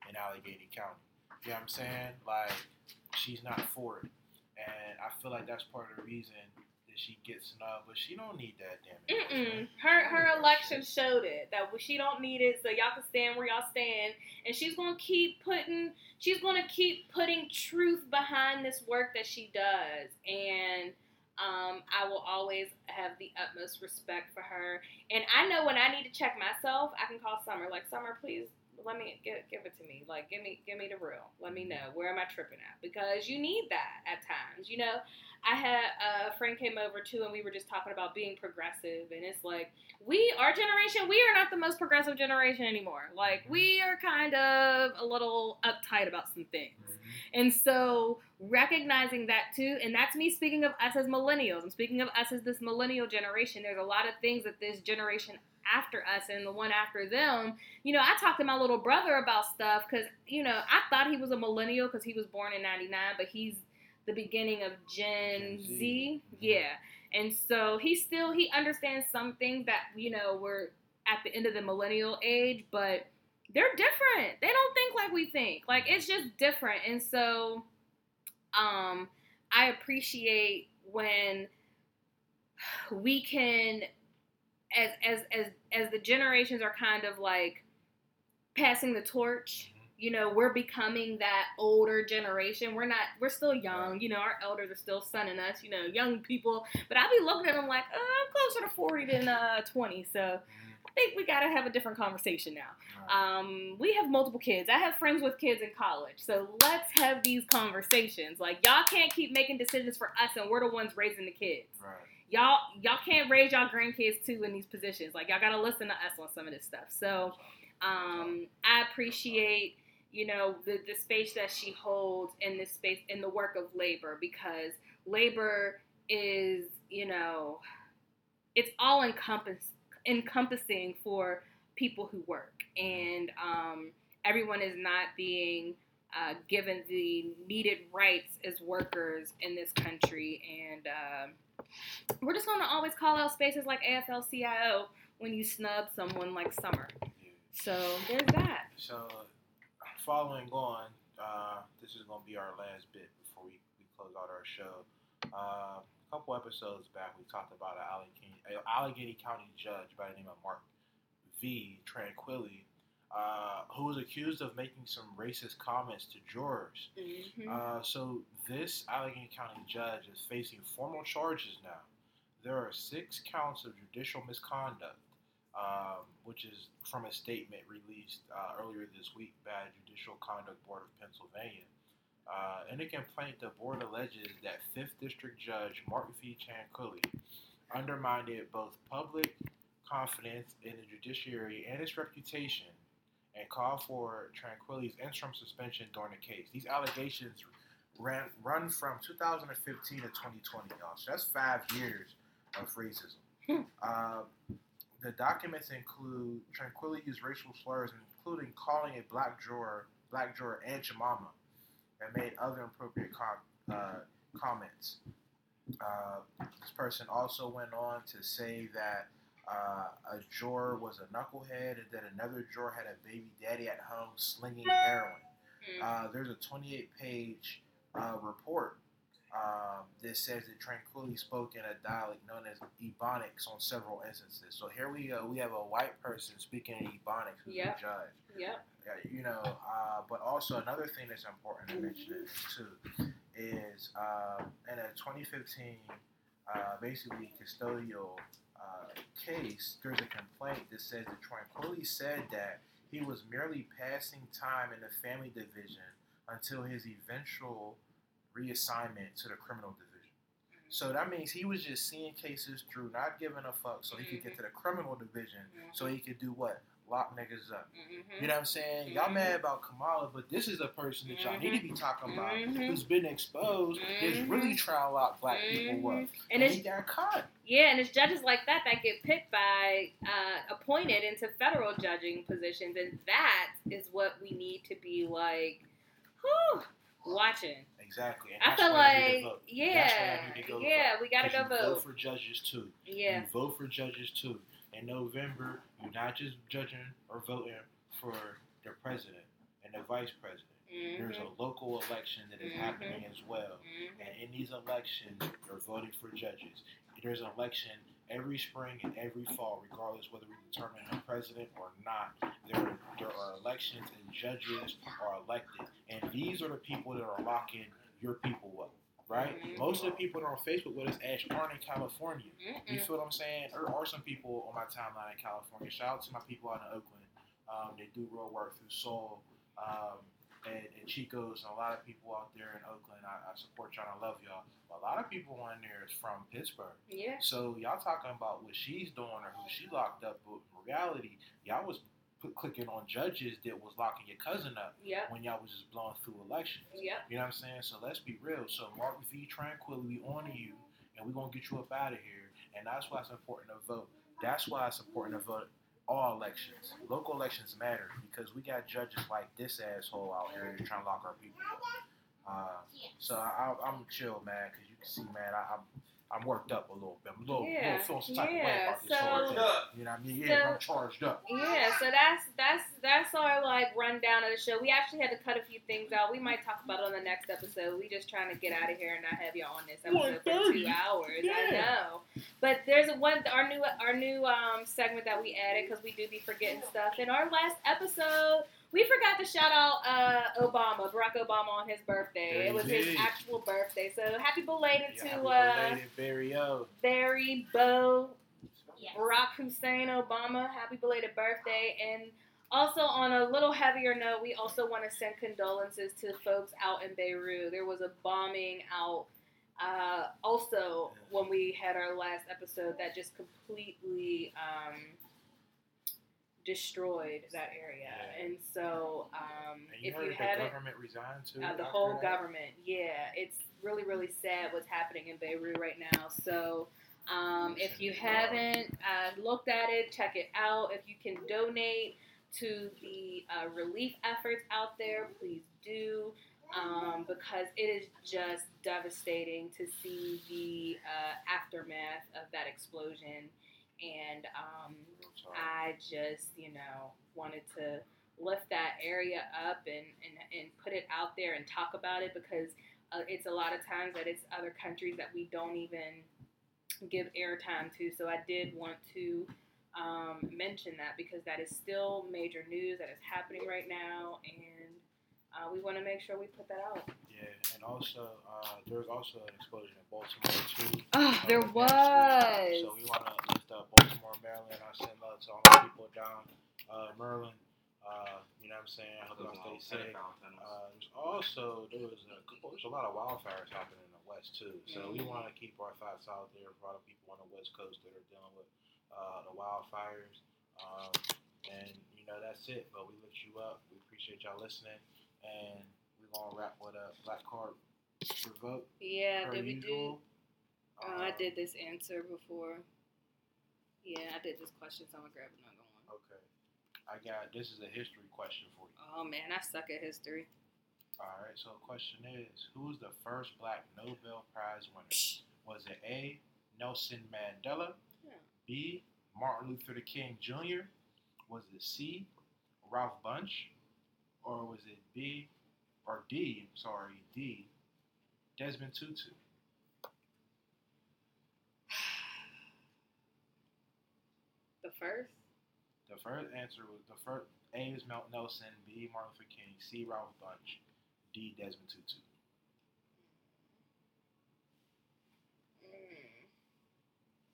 in Allegheny County. You know what I'm saying? Like, she's not for it. And I feel like that's part of the reason that she gets snubbed, but she don't need that damn. Mm-mm. Her her election showed it that she don't need it, so y'all can stand where y'all stand, and she's gonna keep putting she's gonna keep putting truth behind this work that she does, and um, I will always have the utmost respect for her. And I know when I need to check myself, I can call Summer. Like Summer, please let me give, give it to me. Like give me give me the real. Let me know where am I tripping at because you need that at times. You know, I had a friend came over too, and we were just talking about being progressive, and it's like we, our generation, we are not the most progressive generation anymore. Like we are kind of a little uptight about some things, Mhm. and so recognizing that too, and that's me speaking of us as millennials. I'm speaking of us as this millennial generation. There's a lot of things that this generation after us and the one after them you know, I talked to my little brother about stuff because, you know, I thought he was a millennial because he was born in 99, but he's the beginning of Gen, Gen Z. Z. Mhm. Yeah. And so he still, he understands some things that, you know, we're at the end of the millennial age, but they're different. They don't think like we think. Like, it's just different. And so, um, I appreciate when we can as as as as the generations are kind of like passing the torch you know we're becoming that older generation we're not we're still young you know our elders are still sunning us you know young people but i'll be looking at them like oh, i'm closer to 40 than uh 20 so i think we gotta have a different conversation now um, we have multiple kids. I have friends with kids in college. So let's have these conversations. Like y'all can't keep making decisions for us and we're the ones raising the kids. right. Y'all y'all can't raise y'all grandkids too in these positions. Like y'all gotta listen to us on some of this stuff. So um, I appreciate you know the, the space that she holds in this space in the work of labor because labor is you know it's all encompass encompassing for people who work and um, everyone is not being uh, given the needed rights as workers in this country and um, we're just to always call out spaces like AFL-CIO when you snub someone like Summer. So there's that. So, following on, uh, this is to be our last bit before we, we close out our show. Uh, a couple episodes back, we talked about an Allegheny, Allegheny County judge by the name of Mark V. Tranquilli, uh, who was accused of making some racist comments to jurors. Mm-hmm. Uh, so this Allegheny County judge is facing formal charges now. There are six counts of judicial misconduct, um, which is from a statement released uh, earlier this week by the Judicial Conduct Board of Pennsylvania. Uh, in a complaint, the board alleges that Fifth District Judge Mark V. Tranquilli undermined both public confidence in the judiciary and its reputation, and called for Tranquilli's interim suspension during the case. These allegations ran run from 2015 to 2020, y'all. So that's five years of racism. Hmm. Uh, the documents include Tranquilli used racial slurs, including calling a black juror, black juror Aunt Jemima, and made other inappropriate com- uh, comments. Uh, this person also went on to say that uh, a juror was a knucklehead and then another juror had a baby daddy at home slinging heroin. Uh, there's a 28 page uh, report um, that says that Tranquilli spoke in a dialect known as Ebonics on several instances. So here we go. We have a white person speaking in Ebonics who's Yep. a judge. Yep. You know, uh, but also another thing that's important to mention is, too is uh, in a 2015 uh, basically custodial case, there's a complaint that says that Tranquilli said that he was merely passing time in the family division until his eventual reassignment to the criminal division. Mm-hmm. So that means he was just seeing cases through, not giving a fuck, so he could get mm-hmm. to the criminal division, so he could do what? Lock niggas up. Mm-hmm. You know what I'm saying? Y'all Mhm. mad about Kamala, but this is a person that y'all need to be talking about Mhm. who's been exposed, is really trying to lock black people up. And, it's got caught. yeah, and it's judges like that that get picked by uh, appointed into federal judging positions, and that is what we need to be like, whew, watching. Exactly. And I feel why I need to like vote. Yeah, I need to go yeah, vote. we gotta go you vote. for judges too. Yeah, vote for judges too. In November, you're not just judging or voting for the president and the vice president. There's a Mhm. local election that is Mhm. happening as well. Mhm. And in these elections, you're voting for judges. there's an election every spring and every fall, regardless whether we determine a president or not. There, there are elections and judges are elected, and these are the people that are locking your people up. Right? Mhm. Most of the people that are on Facebook with us actually aren't in California. You Mm-mm. feel what I'm saying? There are some people on my timeline in California. Shout out to my people out in Oakland. Um, they do real work through Soul um, and, and Chico's and a lot of people out there in Oakland. I, I support y'all I love y'all. But a lot of people on there is from Pittsburgh. Yeah. So y'all talking about what she's doing or who she locked up. But in reality, y'all was clicking on judges that was locking your cousin up Yep. when y'all was just blowing through elections. Yep. You know what I'm saying? So let's be real. So Martin V. Tranquilli, we honor you, and we're gonna get you up out of here. And that's why it's important to vote. That's why it's important to vote all elections. Local elections matter because we got judges like this asshole out here trying to lock our people up. Uh, so I, I'm chill, man, because you can see, man, I, I'm I'm worked up a little bit. I'm a little, Yeah, little feeling some type of way about this so- whole thing. You know what I mean? Yeah, so- I'm charged up. Yeah, so that's that's that's our like rundown of the show. We actually had to cut a few things out. We might talk about it on the next episode. We just trying to get out of here and not have y'all on this episode for two hours. I know, but there's a one our new our new um segment that we added because we do be forgetting stuff. In our last episode, we forgot to shout out uh Obama, Barack Obama on his birthday. It was his actual birthday, so happy belated Yeah, to happy uh belated Barry O. Barry Bo Yes. Barack Hussein Obama, happy belated birthday. And also, on a little heavier note, we also want to send condolences to folks out in Beirut. There was a bombing out uh, also when we had our last episode that just completely um, destroyed that area. Yeah. And so, um, And you if heard you the haven't. government resigned too. Uh, the whole that? government, yeah, it's really really sad what's happening in Beirut right now. So, um, if you haven't uh, looked at it, check it out. If you can donate to the uh, relief efforts out there, please do. Um, because it is just devastating to see the uh, aftermath of that explosion, and um. I just, you know, wanted to lift that area up and, and, and put it out there and talk about it because uh, it's a lot of times that it's other countries that we don't even give airtime to. So I did want to um, mention that because that is still major news that is happening right now, and uh, we want to make sure we put that out. Yeah, and also uh, there was also an explosion in Baltimore too. Oh, uh, there next was. So we want to lift up Baltimore, Maryland. I send love to all the people down uh, Maryland. Uh, you know what I'm saying? I hope y'all stay safe. Uh, there's also there was a couple, there's a lot of wildfires happening in the west too. So we Mhm. want to keep our thoughts out there for all the people on the west coast that are dealing with uh, the wildfires. Um, and you know that's it. But we lift you up. We appreciate y'all listening, and gonna wrap with a black card Yeah, did we do? Oh, I Um, did this answer before. Yeah, I did this question, so I'm gonna grab another one. Okay. I got this is a history question for you. Oh man, I suck at history. All right. So the question is, who was the first Black Nobel Prize winner? Was it A. Nelson Mandela, Yeah. B. Martin Luther King Jr., was it C. Ralph Bunche, or was it B. or D. Sorry, D. Desmond Tutu. The first? The first answer was the first A is Mount Nelson, B. Martin Luther King, C. Ralph Bunche, D. Desmond Tutu. Mm.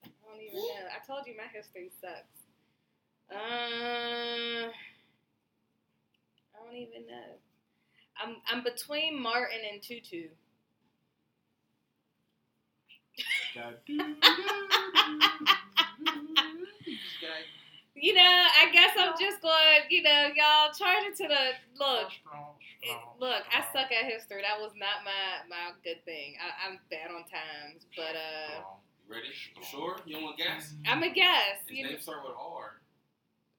I don't even know. I told you my history sucks. Uh, I don't even know. I'm I'm between Martin and Tutu. You know, I guess I'm just going. You know, y'all charge it to the look. Look, I suck at history. That was not my my good thing. I, I'm bad on times, but uh, You ready? You sure? You don't want to guess? I'm a guess. His You know, name start with R.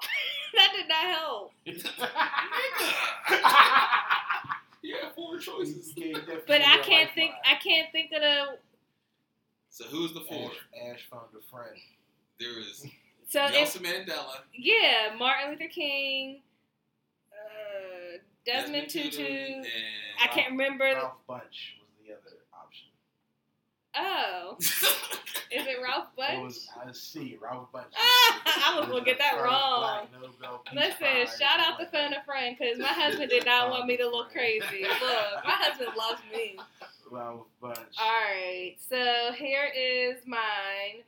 that did not help. yeah, four choices. But I can't think. I can't think of the. So who's the fourth? Ash, Ash found a friend. There is So if Nelson Mandela, yeah, Martin Luther King, uh, Desmond Tutu. and I can't remember. Ralph Bunche was the other option. Oh, is it Ralph It Bunche? was I see Ralph Bunche. Ah, I was gonna get that wrong. Black Nobel Peace Listen, shout out to. Phone a Friend because my husband did not want me to look crazy. Look, my husband loves me. Ralph Bunche. All right, so here is mine.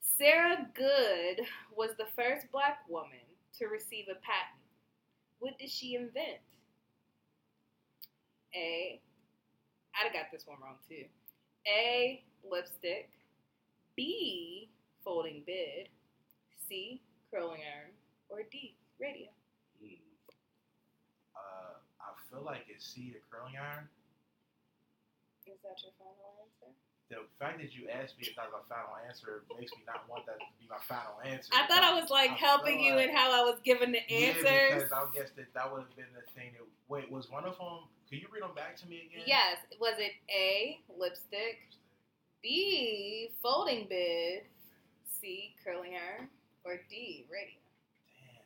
Sarah Goode was the first black woman to receive a patent. What did she invent? A. I'd have got this one wrong too. A. Lipstick. B. Folding bed. C. Curling iron. Or D. Radio. Uh, I feel like it's C, the curling iron. Is that your final answer? The fact that you asked me if that was my final answer makes me not want that to be my final answer. I thought I was like I helping you like- in how I was giving the Yeah, answers. because I guess that that would have been the thing. That, wait, was one of them? Can you read them back to me again? Yes. Was it A, lipstick, B, folding bed, C, curling iron, or D, radio? Damn.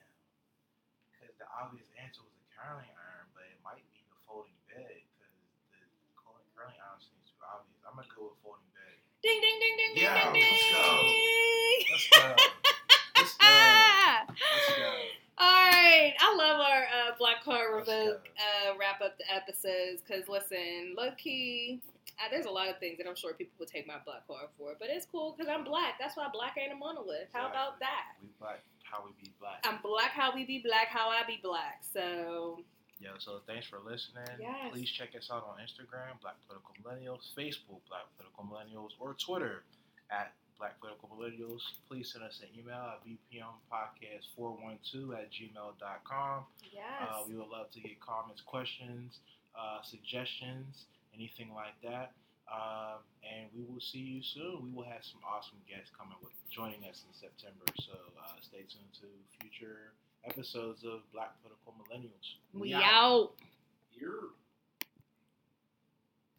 Because the obvious answer was the curling iron, but it might be the folding bed because the curling iron seems too obvious. I'm gonna go with folding bed. Ding, ding, ding, ding, ding, Yeah, ding, ding. let's go. Let's go. Let's go. Let's go. All right, I love our uh, Black Card Revoke uh, wrap up the episodes because listen, low key, uh, there's a lot of things that I'm sure people would take my Black Card for, but it's cool because I'm black. That's why black ain't a monolith. How about that? We black. How we be black. I'm black how we be black, how I be black. So Yo, so thanks for listening. Yes. Please check us out on Instagram, Black Political Millennials, Facebook, Black Political Millennials, or Twitter at Black Political Millennials. Please send us an email at bpmpodcast412 at gmail.com. yes, Uh, we would love to get comments, questions, uh, suggestions, anything like that. Um, and we will see you soon. We will have some awesome guests coming with joining us in September. So uh, stay tuned to future episodes of Black Political Millennials. we out. out.